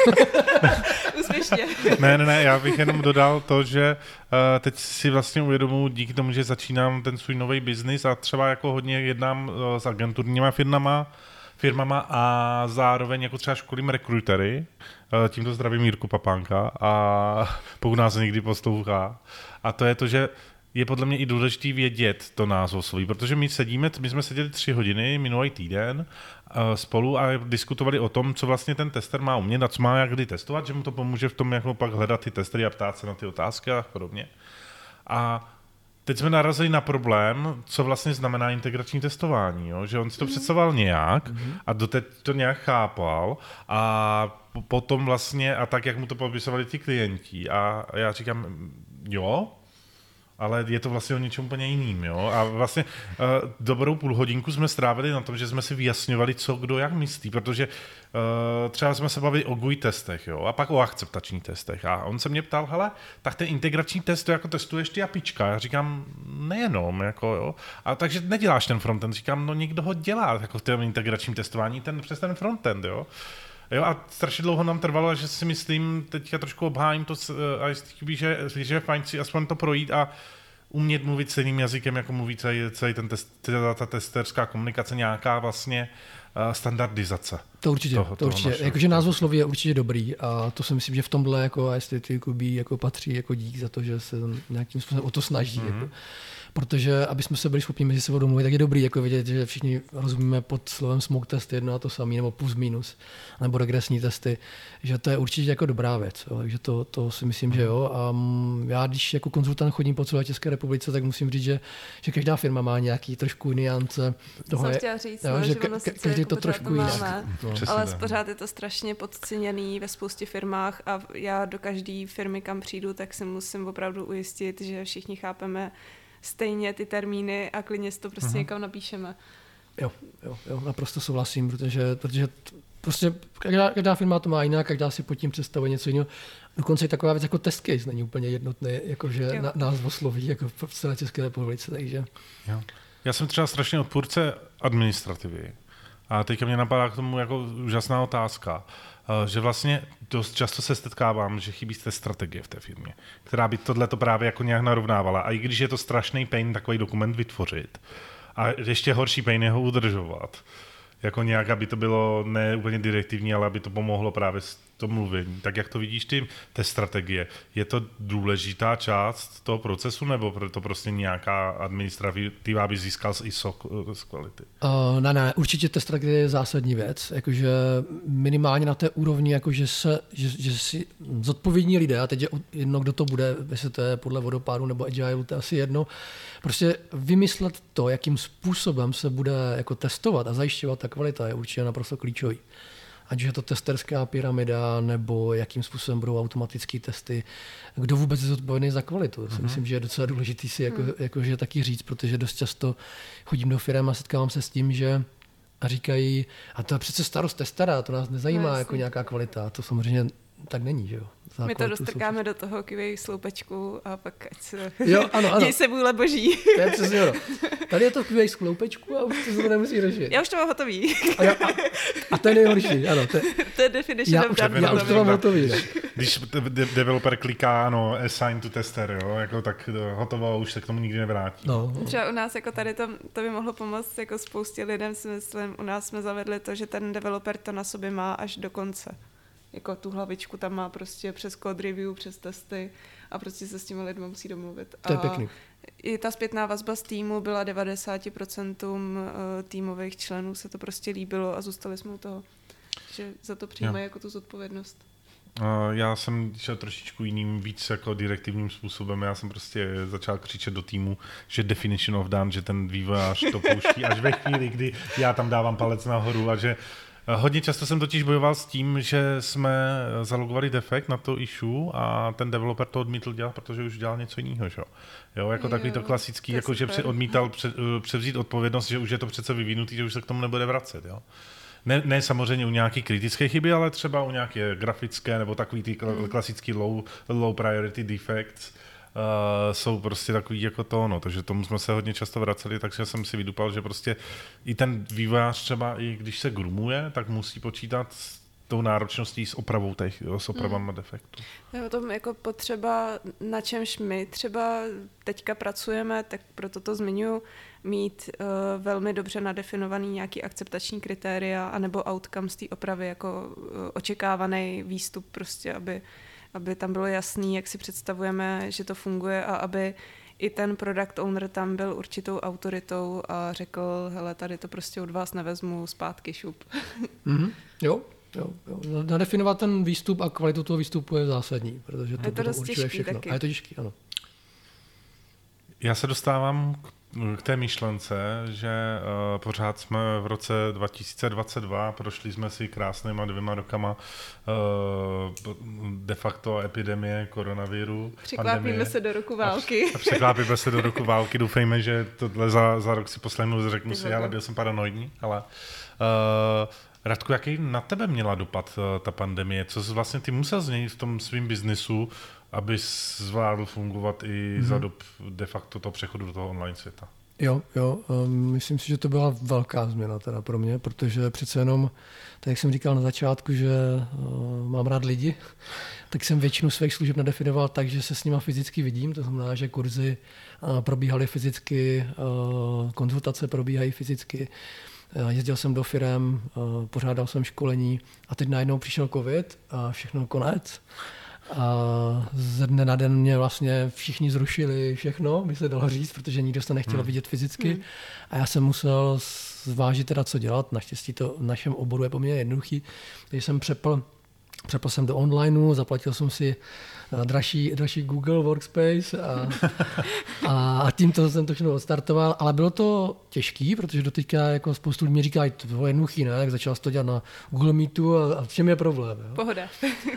Úspěšně. ne, ne, ne, já bych jenom dodal to, že uh, teď si vlastně uvědomuji díky tomu, že začínám ten svůj nový biznis a třeba jako hodně jednám uh, s agenturníma firmama, firmama a zároveň jako třeba školím rekrutery. Uh, tímto zdravím Jirku Papánka a pokud nás někdy poslouchá. A to je to, že je podle mě i důležité vědět to názvosloví, protože my sedíme, my jsme seděli tři hodiny minulý týden uh, spolu a diskutovali o tom, co vlastně ten tester má umět a co má jak kdy testovat, že mu to pomůže v tom, jak ho pak hledat ty testery a ptát se na ty otázky a podobně. A teď jsme narazili na problém, co vlastně znamená integrační testování, jo? že on si to mm. představoval nějak mm. a doteď to nějak chápal a potom vlastně, a tak, jak mu to popisovali ti klienti a já říkám, jo, ale je to vlastně o něčem úplně jiným. Jo? A vlastně uh, dobrou půl hodinku jsme strávili na tom, že jsme si vyjasňovali, co kdo jak myslí, protože uh, třeba jsme se bavili o GUI testech jo? a pak o akceptačních testech. A on se mě ptal, hele, tak ten integrační test to jako testuješ ty apička. Já říkám, nejenom, jako jo. A takže neděláš ten frontend. Říkám, no někdo ho dělá jako v tom integračním testování ten, přes ten frontend, jo. Jo, a strašně dlouho nám trvalo, že si myslím, teďka trošku obhájím to uh, že, že je fajn si aspoň to projít a umět mluvit stejným jazykem, jako mluví celý, celý ten test, ta testerská komunikace, nějaká vlastně uh, standardizace. To určitě, toho, to určitě. Jakože názvosloví je určitě dobrý a to si myslím, že v tomhle jako estetiku by jako patří jako dík za to, že se nějakým způsobem o to snaží. Mm-hmm. Jako protože aby jsme se byli schopni mezi sebou domluvit, tak je dobrý jako vidět, že všichni rozumíme pod slovem smoke test jedno a to samé, nebo plus minus, nebo regresní testy, že to je určitě jako dobrá věc. Jo. Takže to, to si myslím, že jo. A já, když jako konzultant chodím po celé České republice, tak musím říct, že, že každá firma má nějaký trošku niance. Toho Jsem chtěla říct, jo, no, že, že ka- každý jako to trošku jinak. No. Ale pořád je to strašně podceněný ve spoustě firmách a já do každé firmy, kam přijdu, tak si musím opravdu ujistit, že všichni chápeme, stejně ty termíny a klidně si to prostě uh-huh. někam napíšeme. Jo, jo, jo, naprosto souhlasím, protože, protože prostě každá, každá firma to má jinak, každá si pod tím představuje něco jiného. Dokonce i taková věc jako test case není úplně jednotný, jakože na, názvosloví jako v celé České republice, takže... Jo. Já jsem třeba strašně odpůrce administrativy. A teďka mě napadá k tomu jako úžasná otázka, že vlastně dost často se setkávám, že chybí té strategie v té firmě, která by tohle to právě jako nějak narovnávala. A i když je to strašný pain takový dokument vytvořit, a ještě horší pain je ho udržovat, jako nějak, aby to bylo ne úplně direktivní, ale aby to pomohlo právě s to mluvení. Tak jak to vidíš ty, té strategie? Je to důležitá část toho procesu, nebo to prostě nějaká administrativa, aby získal z ISO z kvality? Uh, ne, ne, určitě ta strategie je zásadní věc. Jakože minimálně na té úrovni, jakože se, že, že si zodpovědní lidé, a teď je jedno, kdo to bude, jestli to je podle vodopádu nebo agile, to je asi jedno, prostě vymyslet to, jakým způsobem se bude jako testovat a zajišťovat ta kvalita je určitě naprosto klíčový ať je to testerská pyramida, nebo jakým způsobem budou automatické testy, kdo vůbec je zodpovědný za kvalitu. Mm-hmm. Myslím, že je docela důležitý si jako, mm. jako, že taky říct, protože dost často chodím do firm a setkávám se s tím, že a říkají, a to je přece starost testera, to nás nezajímá no, jako nějaká kvalita. To samozřejmě tak není, že jo. My to dostrkáme do toho QA sloupečku a pak ať se... Jo, ano, ano. Děj se vůle boží. To je přesně ono. Tady je to QA sloupečku a už to se nemusí řešit. Já už to mám hotový. A, já, a, a to je nejhorší, ano. To je, to je definition já, of já, já už to mám hotový. Ne? Když de- developer kliká, ano, assign to tester, jo, jako tak hotovo, už se k tomu nikdy nevrátí. No. Třeba u nás jako tady to, to by mohlo pomoct jako spoustě lidem, si myslím, u nás jsme zavedli to, že ten developer to na sobě má až do konce jako tu hlavičku tam má prostě přes code review, přes testy a prostě se s těmi lidmi musí domluvit. To je pěkný. I ta zpětná vazba z týmu byla 90% eh, týmových členů se to prostě líbilo a zůstali jsme u toho, že za to přijímají jako tu zodpovědnost. Já jsem šel trošičku jiným, víc jako direktivním způsobem. Já jsem prostě začal křičet do týmu, že definition of done, že ten vývojář to pouští až ve chvíli, kdy já tam dávám palec nahoru a že Eh, hodně často jsem totiž bojoval s tím, že jsme zalogovali defekt na to issue a ten developer to odmítl dělat, protože už dělal něco jiného. Že? Jo, jako jo, takový to klasický, to jako že odmítal pře, eh, převzít odpovědnost, že už je to přece vyvinutý, že už se k tomu nebude vracet. Jo? Ne, ne samozřejmě u nějaké kritické chyby, ale třeba u nějaké grafické nebo takový ty hmm. klasický low, low priority defects, uh, jsou prostě takový jako to, no, takže tomu jsme se hodně často vraceli, takže jsem si vydupal, že prostě i ten vývojář třeba, i když se grumuje, tak musí počítat s tou náročností s opravou těch, jo, s opravama hmm. defektu. Je o tom jako potřeba, na čemž my třeba teďka pracujeme, tak proto to zmiňuji, mít uh, velmi dobře nadefinovaný nějaký akceptační kritéria anebo outcome z té opravy jako uh, očekávaný výstup prostě, aby aby tam bylo jasný, jak si představujeme, že to funguje a aby i ten product owner tam byl určitou autoritou a řekl, hele, tady to prostě od vás nevezmu, zpátky šup. Mm-hmm. Jo, jo, jo. Nadefinovat ten výstup a kvalitu toho výstupu je zásadní, protože to, je to dost těžký všechno. Taky. A je to těžký, ano. Já se dostávám k k té myšlence, že uh, pořád jsme v roce 2022, prošli jsme si krásnýma dvěma rokama uh, de facto epidemie koronaviru. Překlápíme se do roku války. A, překlápíme se do roku války. Doufejme, že tohle za, za rok si poslechnu, řeknu si, ale byl jsem paranoidní. Ale, uh, Radku, jaký na tebe měla dopad ta pandemie? Co jsi vlastně ty musel změnit v tom svém biznisu, aby zvládl fungovat i mm-hmm. za dob de facto toho přechodu do toho online světa? Jo, jo, um, myslím si, že to byla velká změna teda pro mě, protože přece jenom, tak jak jsem říkal na začátku, že uh, mám rád lidi, tak jsem většinu svých služeb nadefinoval tak, že se s nima fyzicky vidím, to znamená, že kurzy uh, probíhaly fyzicky, uh, konzultace probíhají fyzicky, uh, jezdil jsem do firem, uh, pořádal jsem školení a teď najednou přišel covid a všechno konec. A ze dne na den mě vlastně všichni zrušili všechno, by se dalo říct, protože nikdo se nechtěl hmm. vidět fyzicky. Hmm. A já jsem musel zvážit teda, co dělat. Naštěstí to v našem oboru je poměrně jednoduchý. Takže jsem přepl, přepl jsem do onlineu, zaplatil jsem si dražší, dražší Google Workspace a, a tímto jsem to všechno odstartoval, ale bylo to těžký, protože doteďka jako spoustu lidí mi říkají, to bylo jednoduchý, ne? Jak začal to dělat na Google Meetu a, a v čem je problém? Jo? Pohoda.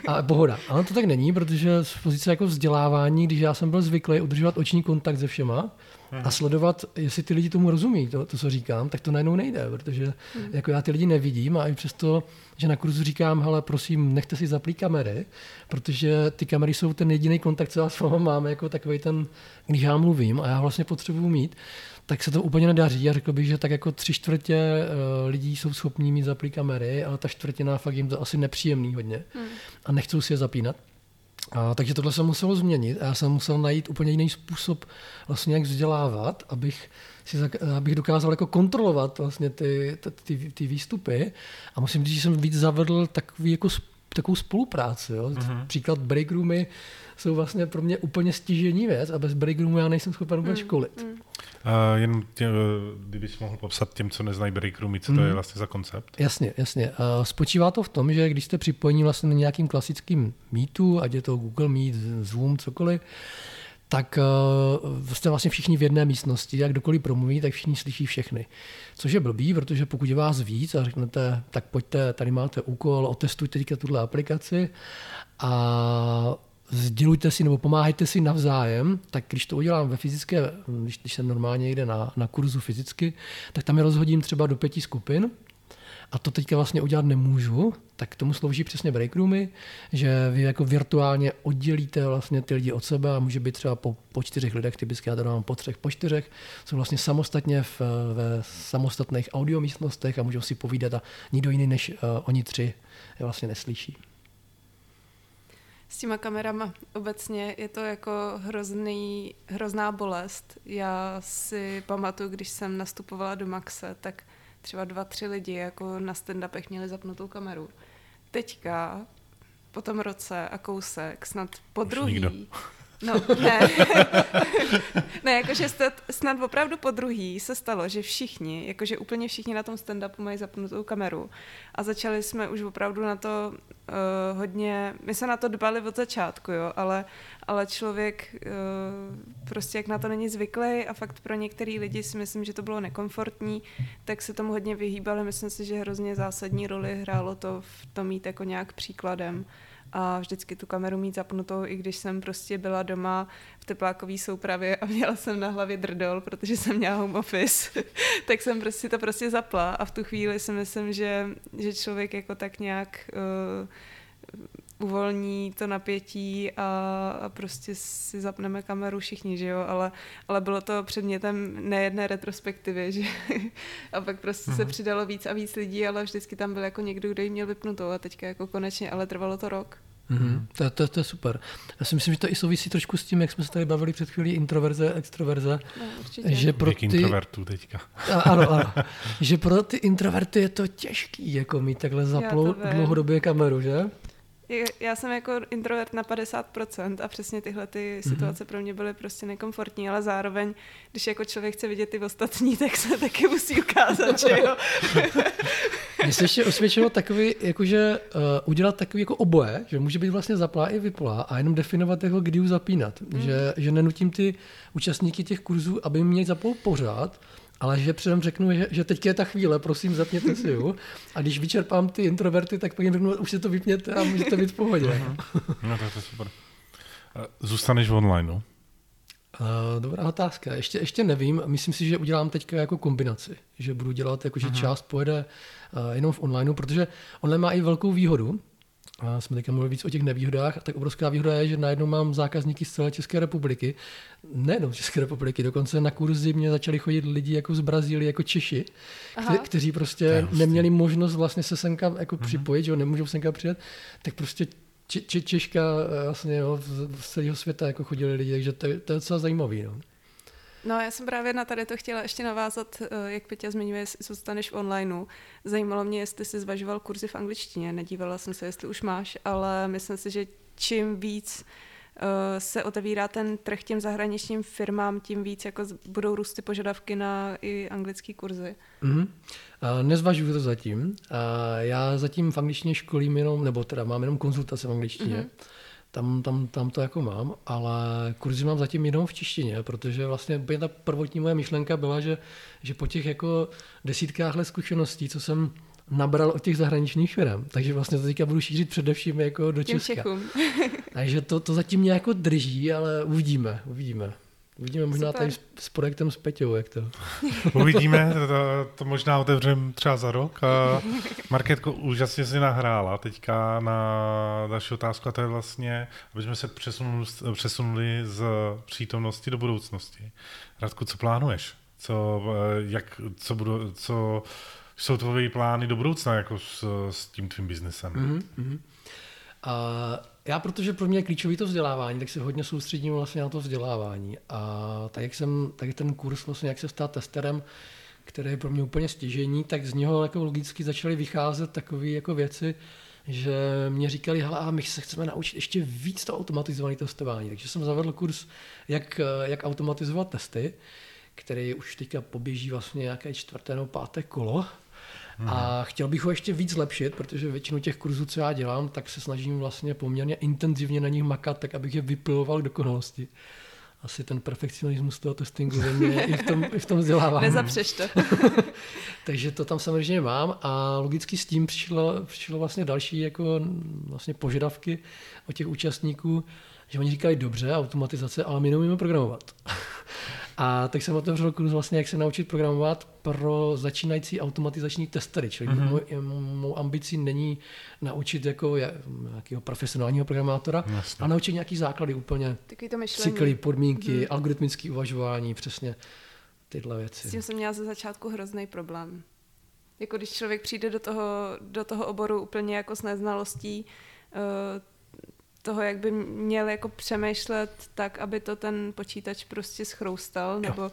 A pohoda. Ale to tak není, protože z pozice jako vzdělávání, když já jsem byl zvyklý udržovat oční kontakt se všema, a sledovat, jestli ty lidi tomu rozumí, to, to co říkám, tak to najednou nejde, protože hmm. jako já ty lidi nevidím a i přesto, že na kurzu říkám, hele, prosím, nechte si zaplý kamery, protože ty kamery jsou ten jediný kontakt, co já s vámi máme, jako takový ten, když já mluvím a já vlastně potřebuji mít, tak se to úplně nedaří. Já řekl bych, že tak jako tři čtvrtě eh, lidí jsou schopní mít zaplý kamery, ale ta čtvrtina fakt jim to asi nepříjemný hodně hmm. a nechcou si je zapínat. A, takže tohle se muselo změnit a já jsem musel najít úplně jiný způsob vlastně jak vzdělávat, abych, si, abych dokázal jako kontrolovat vlastně ty, ty, ty výstupy a musím říct, že jsem víc zavedl takový jako takovou spolupráci. Jo. Uh-huh. Příklad break roomy jsou vlastně pro mě úplně stížení věc a bez break roomu já nejsem schopen vůbec mm, školit. Mm. Uh, jen tě, kdybys mohl popsat těm, co neznají break roomy, co to mm. je vlastně za koncept? Jasně, jasně. Uh, spočívá to v tom, že když jste připojení vlastně na nějakým klasickým meetu, ať je to Google Meet, Zoom, cokoliv, tak uh, jste vlastně všichni v jedné místnosti jak kdokoliv promluví, tak všichni slyší všechny. Což je blbý, protože pokud je vás víc a řeknete, tak pojďte, tady máte úkol, otestujte teďka tuhle aplikaci a sdělujte si nebo pomáhajte si navzájem, tak když to udělám ve fyzické, když, když jsem normálně jde na, na kurzu fyzicky, tak tam je rozhodím třeba do pěti skupin. A to teďka vlastně udělat nemůžu, tak tomu slouží přesně break roomy, že vy jako virtuálně oddělíte vlastně ty lidi od sebe a může být třeba po, po čtyřech lidech, typicky já to dávám po třech, po čtyřech, jsou vlastně samostatně v, ve samostatných audio místnostech a můžou si povídat a nikdo jiný než uh, oni tři je vlastně neslyší s těma kamerama obecně je to jako hrozný, hrozná bolest. Já si pamatuju, když jsem nastupovala do Maxe, tak třeba dva, tři lidi jako na stand-upech měli zapnutou kameru. Teďka, po tom roce a kousek, snad po druhý, No, ne. ne, jakože snad opravdu po druhý se stalo, že všichni, jakože úplně všichni na tom stand-upu mají zapnutou kameru. A začali jsme už opravdu na to uh, hodně, my jsme na to dbali od začátku, jo, ale, ale člověk uh, prostě jak na to není zvyklý a fakt pro některý lidi si myslím, že to bylo nekomfortní, tak se tomu hodně vyhýbali. Myslím si, že hrozně zásadní roli hrálo to v tom mít jako nějak příkladem a vždycky tu kameru mít zapnutou, i když jsem prostě byla doma v teplákové soupravě a měla jsem na hlavě drdol, protože jsem měla home office, tak jsem prostě to prostě zapla. A v tu chvíli si myslím, že, že člověk jako tak nějak uh, uvolní to napětí a, a prostě si zapneme kameru všichni, že jo, ale, ale bylo to předmětem nejedné retrospektivy, že a pak prostě uh-huh. se mhm. přidalo víc a víc lidí, ale vždycky tam byl jako někdo, kdo jí měl vypnutou a teďka jako konečně, ale trvalo to rok. Mm-hmm. To, to, to je super. Já si myslím, že to i souvisí trošku s tím, jak jsme se tady bavili před chvílí, introverze, extroverze. No, že pro ty... introvertů teďka. A, ano, ano. že pro ty introverty je to těžký, jako mít takhle zaplou dlouhodobě kameru, že? Já jsem jako introvert na 50% a přesně tyhle ty mhm. situace mm-hmm. pro mě byly prostě nekomfortní, ale zároveň, když jako člověk chce vidět ty ostatní, tak se taky musí ukázat, že jo. Mně se ještě osvědčilo takový, jakože uh, udělat takový jako oboje, že může být vlastně zaplá i vyplá a jenom definovat jeho, kdy ju zapínat. Mm. Že, že nenutím ty účastníky těch kurzů, aby mě zapol pořád, ale že předem řeknu, že, že teď je ta chvíle, prosím, zapněte si ju. A když vyčerpám ty introverty, tak pak jim řeknu, už se to vypněte a můžete být v pohodě. Uh-huh. No to je super. Zůstaneš v online, no? Uh, dobrá otázka. Ještě, ještě nevím. Myslím si, že udělám teďka jako kombinaci. Že budu dělat, jako, že uh-huh. část pojede uh, jenom v onlineu, protože online má i velkou výhodu, a jsme teďka mluvili víc o těch nevýhodách, tak obrovská výhoda je, že najednou mám zákazníky z celé České republiky, nejenom z České republiky, dokonce na kurzy mě začali chodit lidi jako z Brazílie, jako Češi, kte- kteří prostě neměli možnost vlastně se semka jako mm-hmm. připojit, že jo, nemůžou semka přijet, tak prostě če- če- Češka vlastně jo, z, z celého světa jako chodili lidi, takže to, to je docela zajímavý. No. No já jsem právě na tady to chtěla ještě navázat, eh, jak Petě zmiňuje, jestli zůstaneš v onlineu. Zajímalo mě, jestli jsi zvažoval kurzy v angličtině. Nedívala jsem se, jestli už máš, ale myslím si, že čím víc eh, se otevírá ten trh těm zahraničním firmám, tím víc jako budou růsty požadavky na i anglické kurzy. Mm-hmm. Nezvažuju to zatím. Já zatím v angličtině školím jenom, nebo teda mám jenom konzultace v angličtině. Mm-hmm tam, tam, tam to jako mám, ale kurzy mám zatím jenom v češtině, protože vlastně ta prvotní moje myšlenka byla, že, že po těch jako desítkách let zkušeností, co jsem nabral od těch zahraničních firm, takže vlastně to teďka budu šířit především jako do Česka. Čechům. takže to, to zatím nějak drží, ale uvidíme, uvidíme. Uvidíme možná Super. tady s, s projektem s Peťou, jak to. Uvidíme, to, to možná otevřeme třeba za rok. A Marketko úžasně si nahrála teďka na další otázku a to je vlastně, aby jsme se přesunuli, přesunuli z přítomnosti do budoucnosti. Radku, co plánuješ? Co, jak, co, budu, co jsou tvoje plány do budoucna jako s, s tím tvým biznesem? Mm-hmm. A já, protože pro mě je klíčový to vzdělávání, tak se hodně soustředím vlastně na to vzdělávání. A tak jak jsem, tak ten kurz vlastně, jak se stát testerem, který je pro mě úplně stěžení, tak z něho jako logicky začaly vycházet takové jako věci, že mě říkali, hele, a my se chceme naučit ještě víc to automatizované testování. Takže jsem zavedl kurz, jak, jak automatizovat testy, který už teďka poběží vlastně nějaké čtvrté nebo páté kolo. Hmm. A chtěl bych ho ještě víc zlepšit, protože většinu těch kurzů, co já dělám, tak se snažím vlastně poměrně intenzivně na nich makat, tak abych je vypiloval k dokonalosti. Asi ten perfekcionismus toho testingu ve mně i v tom, i v tom vzdělávání. Nezapřeš to. Takže to tam samozřejmě mám a logicky s tím přišlo, přišlo vlastně další jako vlastně požadavky od těch účastníků, že oni říkali, dobře, automatizace, ale my neumíme programovat. A tak jsem otevřel kurz vlastně, jak se naučit programovat pro začínající automatizační testery. Čili mm-hmm. mou, mou ambicí není naučit jako nějakého profesionálního programátora, Jasně. a naučit nějaký základy úplně. Takový to myšlení. Cykly, podmínky, mm-hmm. algoritmické uvažování, přesně tyhle věci. S tím jsem měla ze začátku hrozný problém. Jako když člověk přijde do toho, do toho oboru úplně jako s neznalostí, uh, toho, jak by měl jako přemýšlet tak, aby to ten počítač prostě schroustal, nebo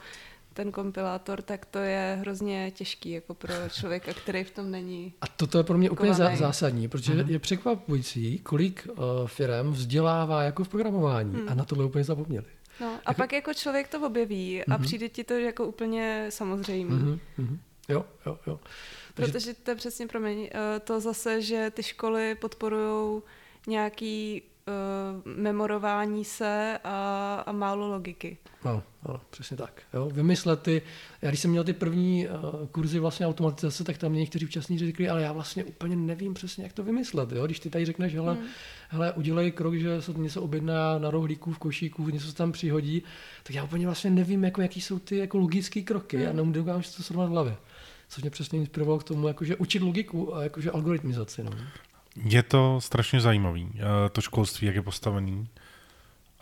ten kompilátor, tak to je hrozně těžký jako pro člověka, který v tom není. A toto je pro mě úplně zá, zásadní, protože uh-huh. je překvapující, kolik uh, firm vzdělává jako v programování hmm. a na tohle úplně zapomněli. No, a jako... pak jako člověk to objeví a uh-huh. přijde ti to jako úplně samozřejmé. Uh-huh. Uh-huh. Jo, jo, jo. Takže... Protože to je přesně, promiň, uh, to zase, že ty školy podporují nějaký memorování se a, a málo logiky. No, no, přesně tak. Jo. Vymyslet ty, já když jsem měl ty první uh, kurzy vlastně automatizace, tak tam mě někteří účastníci řekli, ale já vlastně úplně nevím přesně, jak to vymyslet. Jo. Když ty tady řekneš, hele, hmm. hele udělej krok, že se něco objedná na rohlíku, v košíku, něco se tam přihodí, tak já úplně vlastně nevím, jako, jaký jsou ty jako logické kroky hmm. a nemůžu to srovnat v hlavě. Což mě přesně inspirovalo k tomu, jakože učit logiku a jakože algoritmizaci. No. Je to strašně zajímavý, eh, to školství, jak je postavený.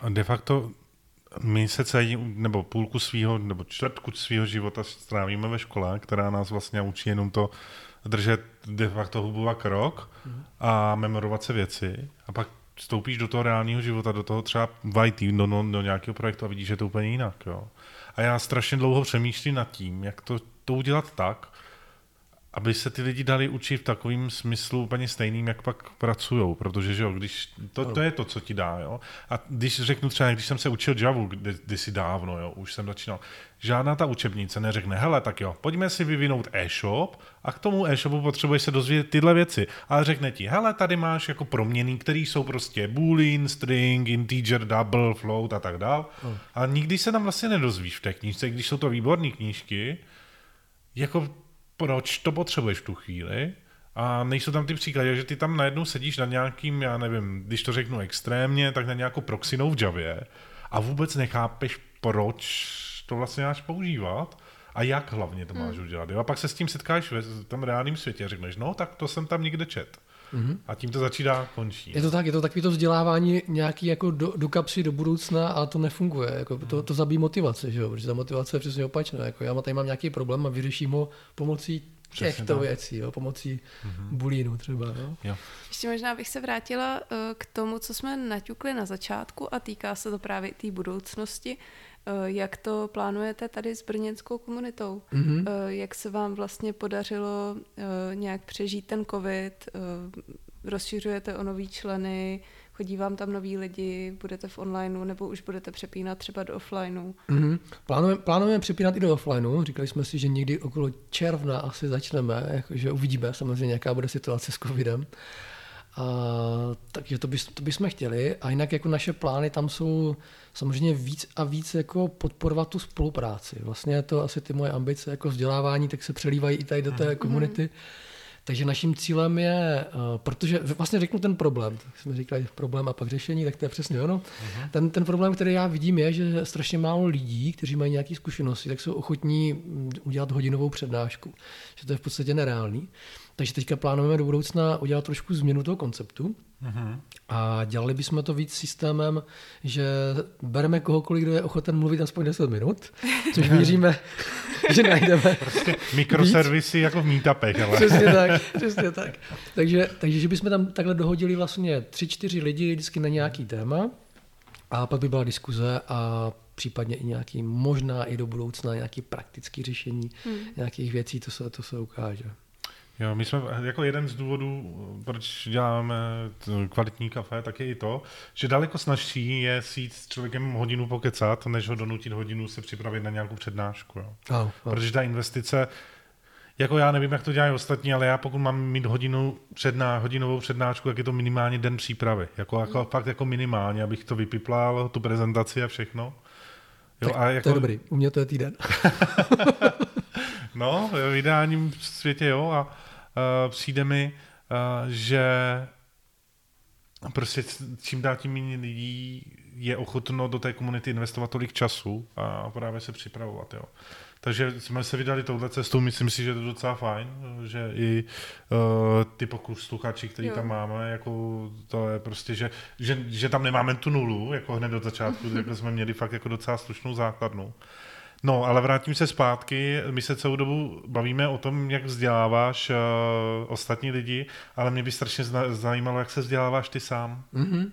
De facto my se celý, nebo půlku svého, nebo čtvrtku svého života strávíme ve škole, která nás vlastně učí jenom to držet de facto hubu a krok a memorovat se věci. A pak vstoupíš do toho reálného života, do toho třeba v IT, do, do, do nějakého projektu a vidíš, že je to úplně jinak. Jo. A já strašně dlouho přemýšlím nad tím, jak to, to udělat tak, aby se ty lidi dali učit v takovém smyslu úplně stejným, jak pak pracují, protože že jo, když, to, to je to, co ti dá. Jo? A když řeknu třeba, když jsem se učil Javu kdy, kdysi dávno, jo, už jsem začínal, žádná ta učebnice neřekne, hele, tak jo, pojďme si vyvinout e-shop a k tomu e-shopu potřebuješ se dozvědět tyhle věci. Ale řekne ti, hele, tady máš jako proměny, které jsou prostě boolean, string, integer, double, float a tak dál. Hmm. A nikdy se tam vlastně nedozvíš v té knížce, když jsou to výborné knížky, jako proč to potřebuješ v tu chvíli. A nejsou tam ty příklady, že ty tam najednou sedíš na nějakým, já nevím, když to řeknu extrémně, tak na nějakou proxinou v Javě a vůbec nechápeš, proč to vlastně máš používat a jak hlavně to máš hmm. udělat. Jo? A pak se s tím setkáš v tom reálném světě a řekneš, no tak to jsem tam někde čet. Mm-hmm. A tím to začíná končí. Je to tak, je to takový to vzdělávání nějaký jako do, do kapsy do budoucna a to nefunguje. Jako to, to zabíjí motivace, že jo? protože ta motivace je přesně opačná. Jako já tady mám nějaký problém a vyřeším ho pomocí těchto tak. věcí, jo? pomocí mm-hmm. bulínu třeba. Jo? Jo. Ještě možná bych se vrátila uh, k tomu, co jsme naťukli na začátku a týká se to právě té budoucnosti. Eh, jak to plánujete tady s brněnskou komunitou? Mm-hmm. Jak se vám vlastně podařilo eh, nějak přežít ten covid? Rozšiřujete o nový členy? Chodí vám tam noví lidi? Budete v onlineu nebo už budete přepínat třeba do offlineu? Mm-hmm. Plánujeme, plánujeme přepínat i do offlineu. Říkali jsme si, že někdy okolo června asi začneme, že uvidíme samozřejmě, jaká bude situace s covidem. A, takže to, bys, to bychom chtěli. A jinak jako naše plány tam jsou samozřejmě víc a víc jako podporovat tu spolupráci. Vlastně to asi ty moje ambice jako vzdělávání, tak se přelívají i tady do té mhm. komunity. Takže naším cílem je, uh, protože vlastně řeknu ten problém, tak jsme říkali problém a pak řešení, tak to je přesně ono. Uh-huh. Ten, ten problém, který já vidím, je, že strašně málo lidí, kteří mají nějaké zkušenosti, tak jsou ochotní mm, udělat hodinovou přednášku. Že to je v podstatě nereálný. Takže teďka plánujeme do budoucna udělat trošku změnu toho konceptu. Uh-huh. A dělali bychom to víc systémem, že bereme kohokoliv, kdo je ochoten mluvit aspoň 10 minut, což věříme, že najdeme. Prostě mikroservisy víc. jako v meetupech. Ale. Přesně tak, přesně tak. Takže, takže že bychom tam takhle dohodili vlastně tři, čtyři lidi vždycky na nějaký téma a pak by byla diskuze a případně i nějaký, možná i do budoucna nějaký praktický řešení hmm. nějakých věcí, to se, to se ukáže. Jo, my jsme jako jeden z důvodů, proč děláme kvalitní kafe, tak je i to, že daleko snažší je si s člověkem hodinu pokecat, než ho donutit hodinu se připravit na nějakou přednášku. Jo. Oh, oh. Protože ta investice, jako já nevím, jak to dělají ostatní, ale já pokud mám mít hodinu předná, hodinovou přednášku, tak je to minimálně den přípravy. Jako, jako, fakt jako minimálně, abych to vypiplal, tu prezentaci a všechno. Jo, tak a jako... To je dobrý, u mě to je týden. no, v ideálním světě jo. A, uh, přijde mi, uh, že prostě čím dál tím méně lidí je ochotno do té komunity investovat tolik času a právě se připravovat. Jo. Takže jsme se vydali touhle cestou, myslím si, že to je docela fajn, že i uh, ty posluchači, který jo. tam máme, jako to je prostě, že, že, že tam nemáme tu nulu, jako hned do začátku, jako jsme měli fakt jako docela slušnou základnu. No, ale vrátím se zpátky. My se celou dobu bavíme o tom, jak vzděláváš uh, ostatní lidi, ale mě by strašně zajímalo, jak se vzděláváš ty sám. Mm-hmm.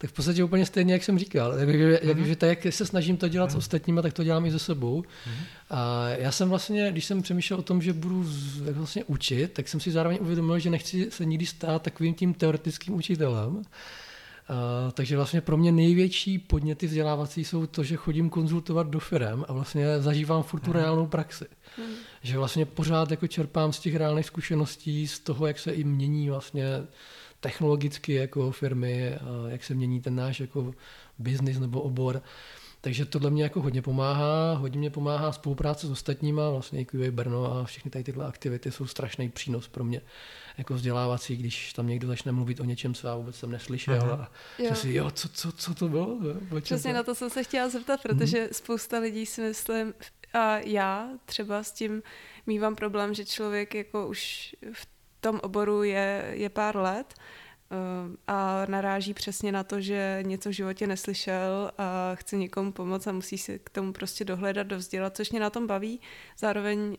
Tak v podstatě úplně stejně, jak jsem říkal. Takže, mm-hmm. jak, tak, jak se snažím to dělat mm-hmm. s mhm. ostatními, tak to dělám i se sebou. Mm-hmm. A já jsem vlastně, když jsem přemýšlel o tom, že budu vlastně učit, tak jsem si zároveň uvědomil, že nechci se nikdy stát takovým tím teoretickým učitelem, Uh, takže vlastně pro mě největší podněty vzdělávací jsou to, že chodím konzultovat do firm a vlastně zažívám furt tu reálnou praxi. Hmm. Že vlastně pořád jako čerpám z těch reálných zkušeností, z toho, jak se i mění vlastně technologicky jako firmy, a jak se mění ten náš jako biznis nebo obor. Takže tohle mě jako hodně pomáhá, hodně mě pomáhá spolupráce s ostatníma, vlastně i QA Brno a všechny tady tyhle aktivity jsou strašný přínos pro mě jako vzdělávací, když tam někdo začne mluvit o něčem, co já vůbec jsem neslyšel Aha. a jo. si, jo, co, co, co to bylo? Přesně na to jsem se chtěla zeptat, protože hmm. spousta lidí si myslím, a já třeba s tím mývám problém, že člověk jako už v tom oboru je, je pár let a naráží přesně na to, že něco v životě neslyšel a chce někomu pomoct a musí si k tomu prostě dohledat, dovzdělat, což mě na tom baví. Zároveň uh,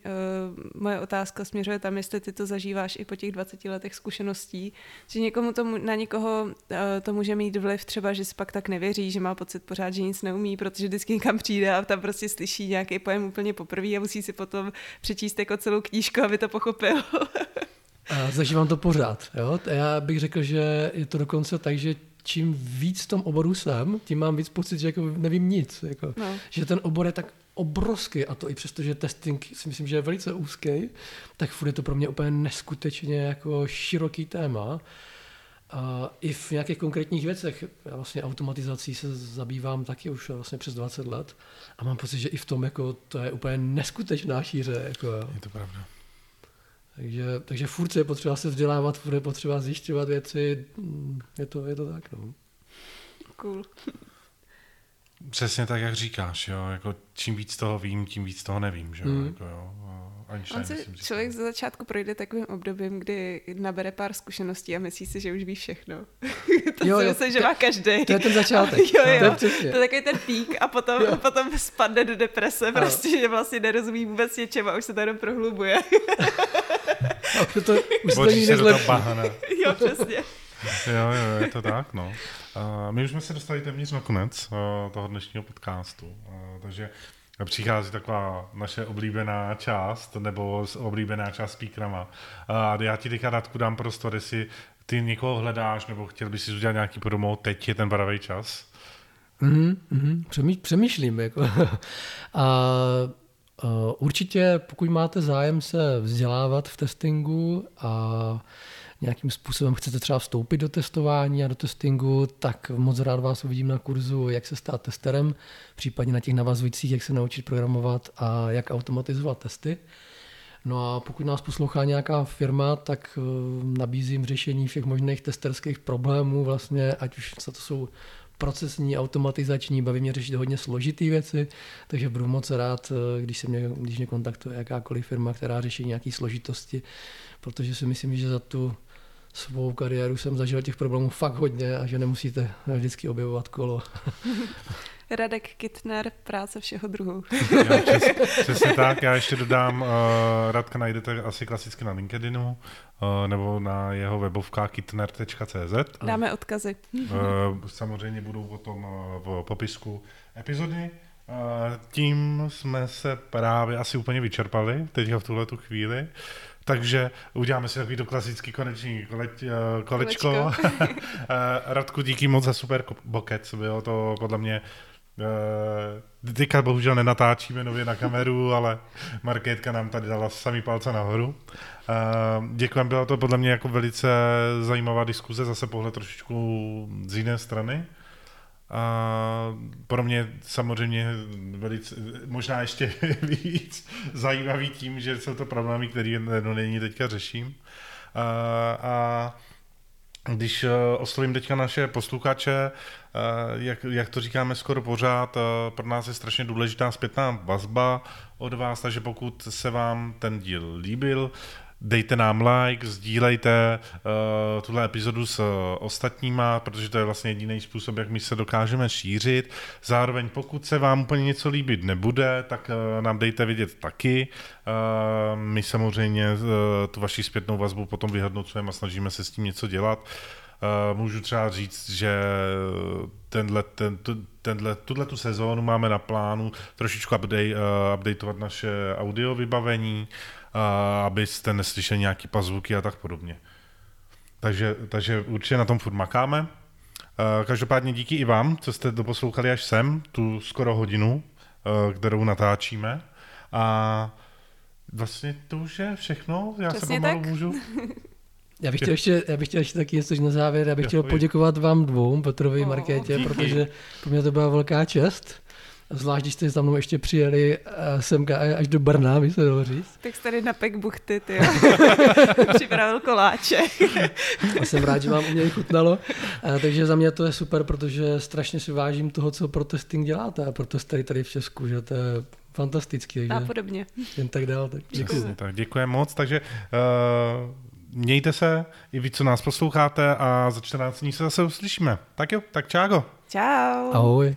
moje otázka směřuje tam, jestli ty to zažíváš i po těch 20 letech zkušeností, že někomu tomu, na někoho uh, to může mít vliv třeba, že si pak tak nevěří, že má pocit pořád, že nic neumí, protože vždycky někam přijde a tam prostě slyší nějaký pojem úplně poprvé a musí si potom přečíst jako celou knížku, aby to pochopil. A zažívám to pořád. Jo? Já bych řekl, že je to dokonce tak, že čím víc v tom oboru jsem, tím mám víc pocit, že jako nevím nic. Jako, no. Že ten obor je tak obrovský a to i přesto, že testing si myslím, že je velice úzký, tak furt je to pro mě úplně neskutečně jako široký téma. A i v nějakých konkrétních věcech, já vlastně automatizací se zabývám taky už vlastně přes 20 let a mám pocit, že i v tom jako to je úplně neskutečná šíře. Jako, je to pravda. Takže, takže furt je potřeba se vzdělávat, furt je potřeba zjišťovat věci, je to, je to tak. No. Cool. Přesně tak, jak říkáš, jo, jako čím víc toho vím, tím víc toho nevím, že? Mm. Jako, jo. Einstein, On si myslím, člověk za začátku projde takovým obdobím, kdy nabere pár zkušeností a myslí si, že už ví všechno. to Jo, si jo, myslím, že to- má každý. To je ten začátek. jo, To je jo. přesně. To je takový ten pík a potom, Jo. potom spadne do deprese, prostě, že vlastně nerozumí vůbec něčemu a už se to jenom prohlubuje. A už to, už se to nezlepší. bahna. jo, přesně. Jo, jo, je to tak, no. Uh, my už jsme se dostali téměř na konec uh, toho dnešního podcastu, uh, takže přichází taková naše oblíbená část, nebo oblíbená část speakerama. Uh, já ti teďka Radku dám prostor, jestli ty někoho hledáš, nebo chtěl bys si udělat nějaký promo, teď je ten pravý čas. Mhm, mhm, přemý, přemýšlím. Jako. A uh, určitě, pokud máte zájem se vzdělávat v testingu a nějakým způsobem chcete třeba vstoupit do testování a do testingu, tak moc rád vás uvidím na kurzu, jak se stát testerem, případně na těch navazujících, jak se naučit programovat a jak automatizovat testy. No a pokud nás poslouchá nějaká firma, tak eh, nabízím řešení všech možných testerských problémů, vlastně, ať už to jsou procesní, automatizační, baví mě řešit hodně složitý věci, takže budu moc rád, eh, když se mě, když mě kontaktuje jakákoliv firma, která řeší nějaké složitosti, protože si myslím, že za tu svou kariéru jsem zažil těch problémů fakt hodně a že nemusíte vždycky objevovat kolo. Radek Kittner, práce všeho druhu. Jo, přes, přesně tak, já ještě dodám, uh, Radka najdete asi klasicky na LinkedInu, uh, nebo na jeho webovkách kitner.cz. Dáme odkazy. Uh, samozřejmě budou potom uh, v popisku epizody. Uh, tím jsme se právě asi úplně vyčerpali, teďka v tuhle tu chvíli. Takže uděláme si takový to klasický koneční koleč, uh, kolečko. Kolečko. uh, Radku, díky moc za super bokec. Bylo to podle mě Uh, teďka bohužel nenatáčíme nově na kameru, ale Markétka nám tady dala samý palce nahoru. Děkujeme, byla to podle mě jako velice zajímavá diskuze, zase pohled trošičku z jiné strany. A pro mě samozřejmě velice, možná ještě víc zajímavý tím, že jsou to problémy, které no, není teďka řeším. A, a když uh, oslovím teďka naše posluchače, uh, jak, jak to říkáme skoro pořád, uh, pro nás je strašně důležitá zpětná vazba od vás, takže pokud se vám ten díl líbil, dejte nám like, sdílejte uh, tuhle epizodu s uh, ostatníma, protože to je vlastně jediný způsob, jak my se dokážeme šířit. Zároveň pokud se vám úplně něco líbit nebude, tak uh, nám dejte vědět taky. Uh, my samozřejmě uh, tu vaši zpětnou vazbu potom vyhodnocujeme a snažíme se s tím něco dělat. Uh, můžu třeba říct, že tenhle, ten, tenhle, tuhle tu sezónu máme na plánu trošičku update, uh, updateovat naše audio vybavení, uh, abyste neslyšeli nějaký pazvuky a tak podobně. Takže, takže určitě na tom furt makáme. Každopádně díky i vám, co jste doposlouchali až sem, tu skoro hodinu, kterou natáčíme. A vlastně to už je všechno. Já Přesně se pomalu tak. můžu Já bych chtěl ještě, já bych chtěl ještě taky něco říct na závěr. Já bych chtěl poděkovat vám dvou, Petrovi a Markétě, díky. protože pro mě to byla velká čest. Zvlášť, když jste za mnou ještě přijeli eh, semka až do Brna, by se dalo říct. Tak jsi tady na pek buchty, ty jo. Připravil koláče. A jsem rád, že vám u něj chutnalo. A, takže za mě to je super, protože strašně si vážím toho, co pro testing děláte a pro testery tady v Česku, že to je fantastický. A Takže podobně. jen tak dál. Tak děkuji. Přesně tak, děkujeme moc, takže uh, mějte se, i vy, co nás posloucháte a za 14 dní se zase uslyšíme. Tak jo, tak čágo. Čau. Ahoj.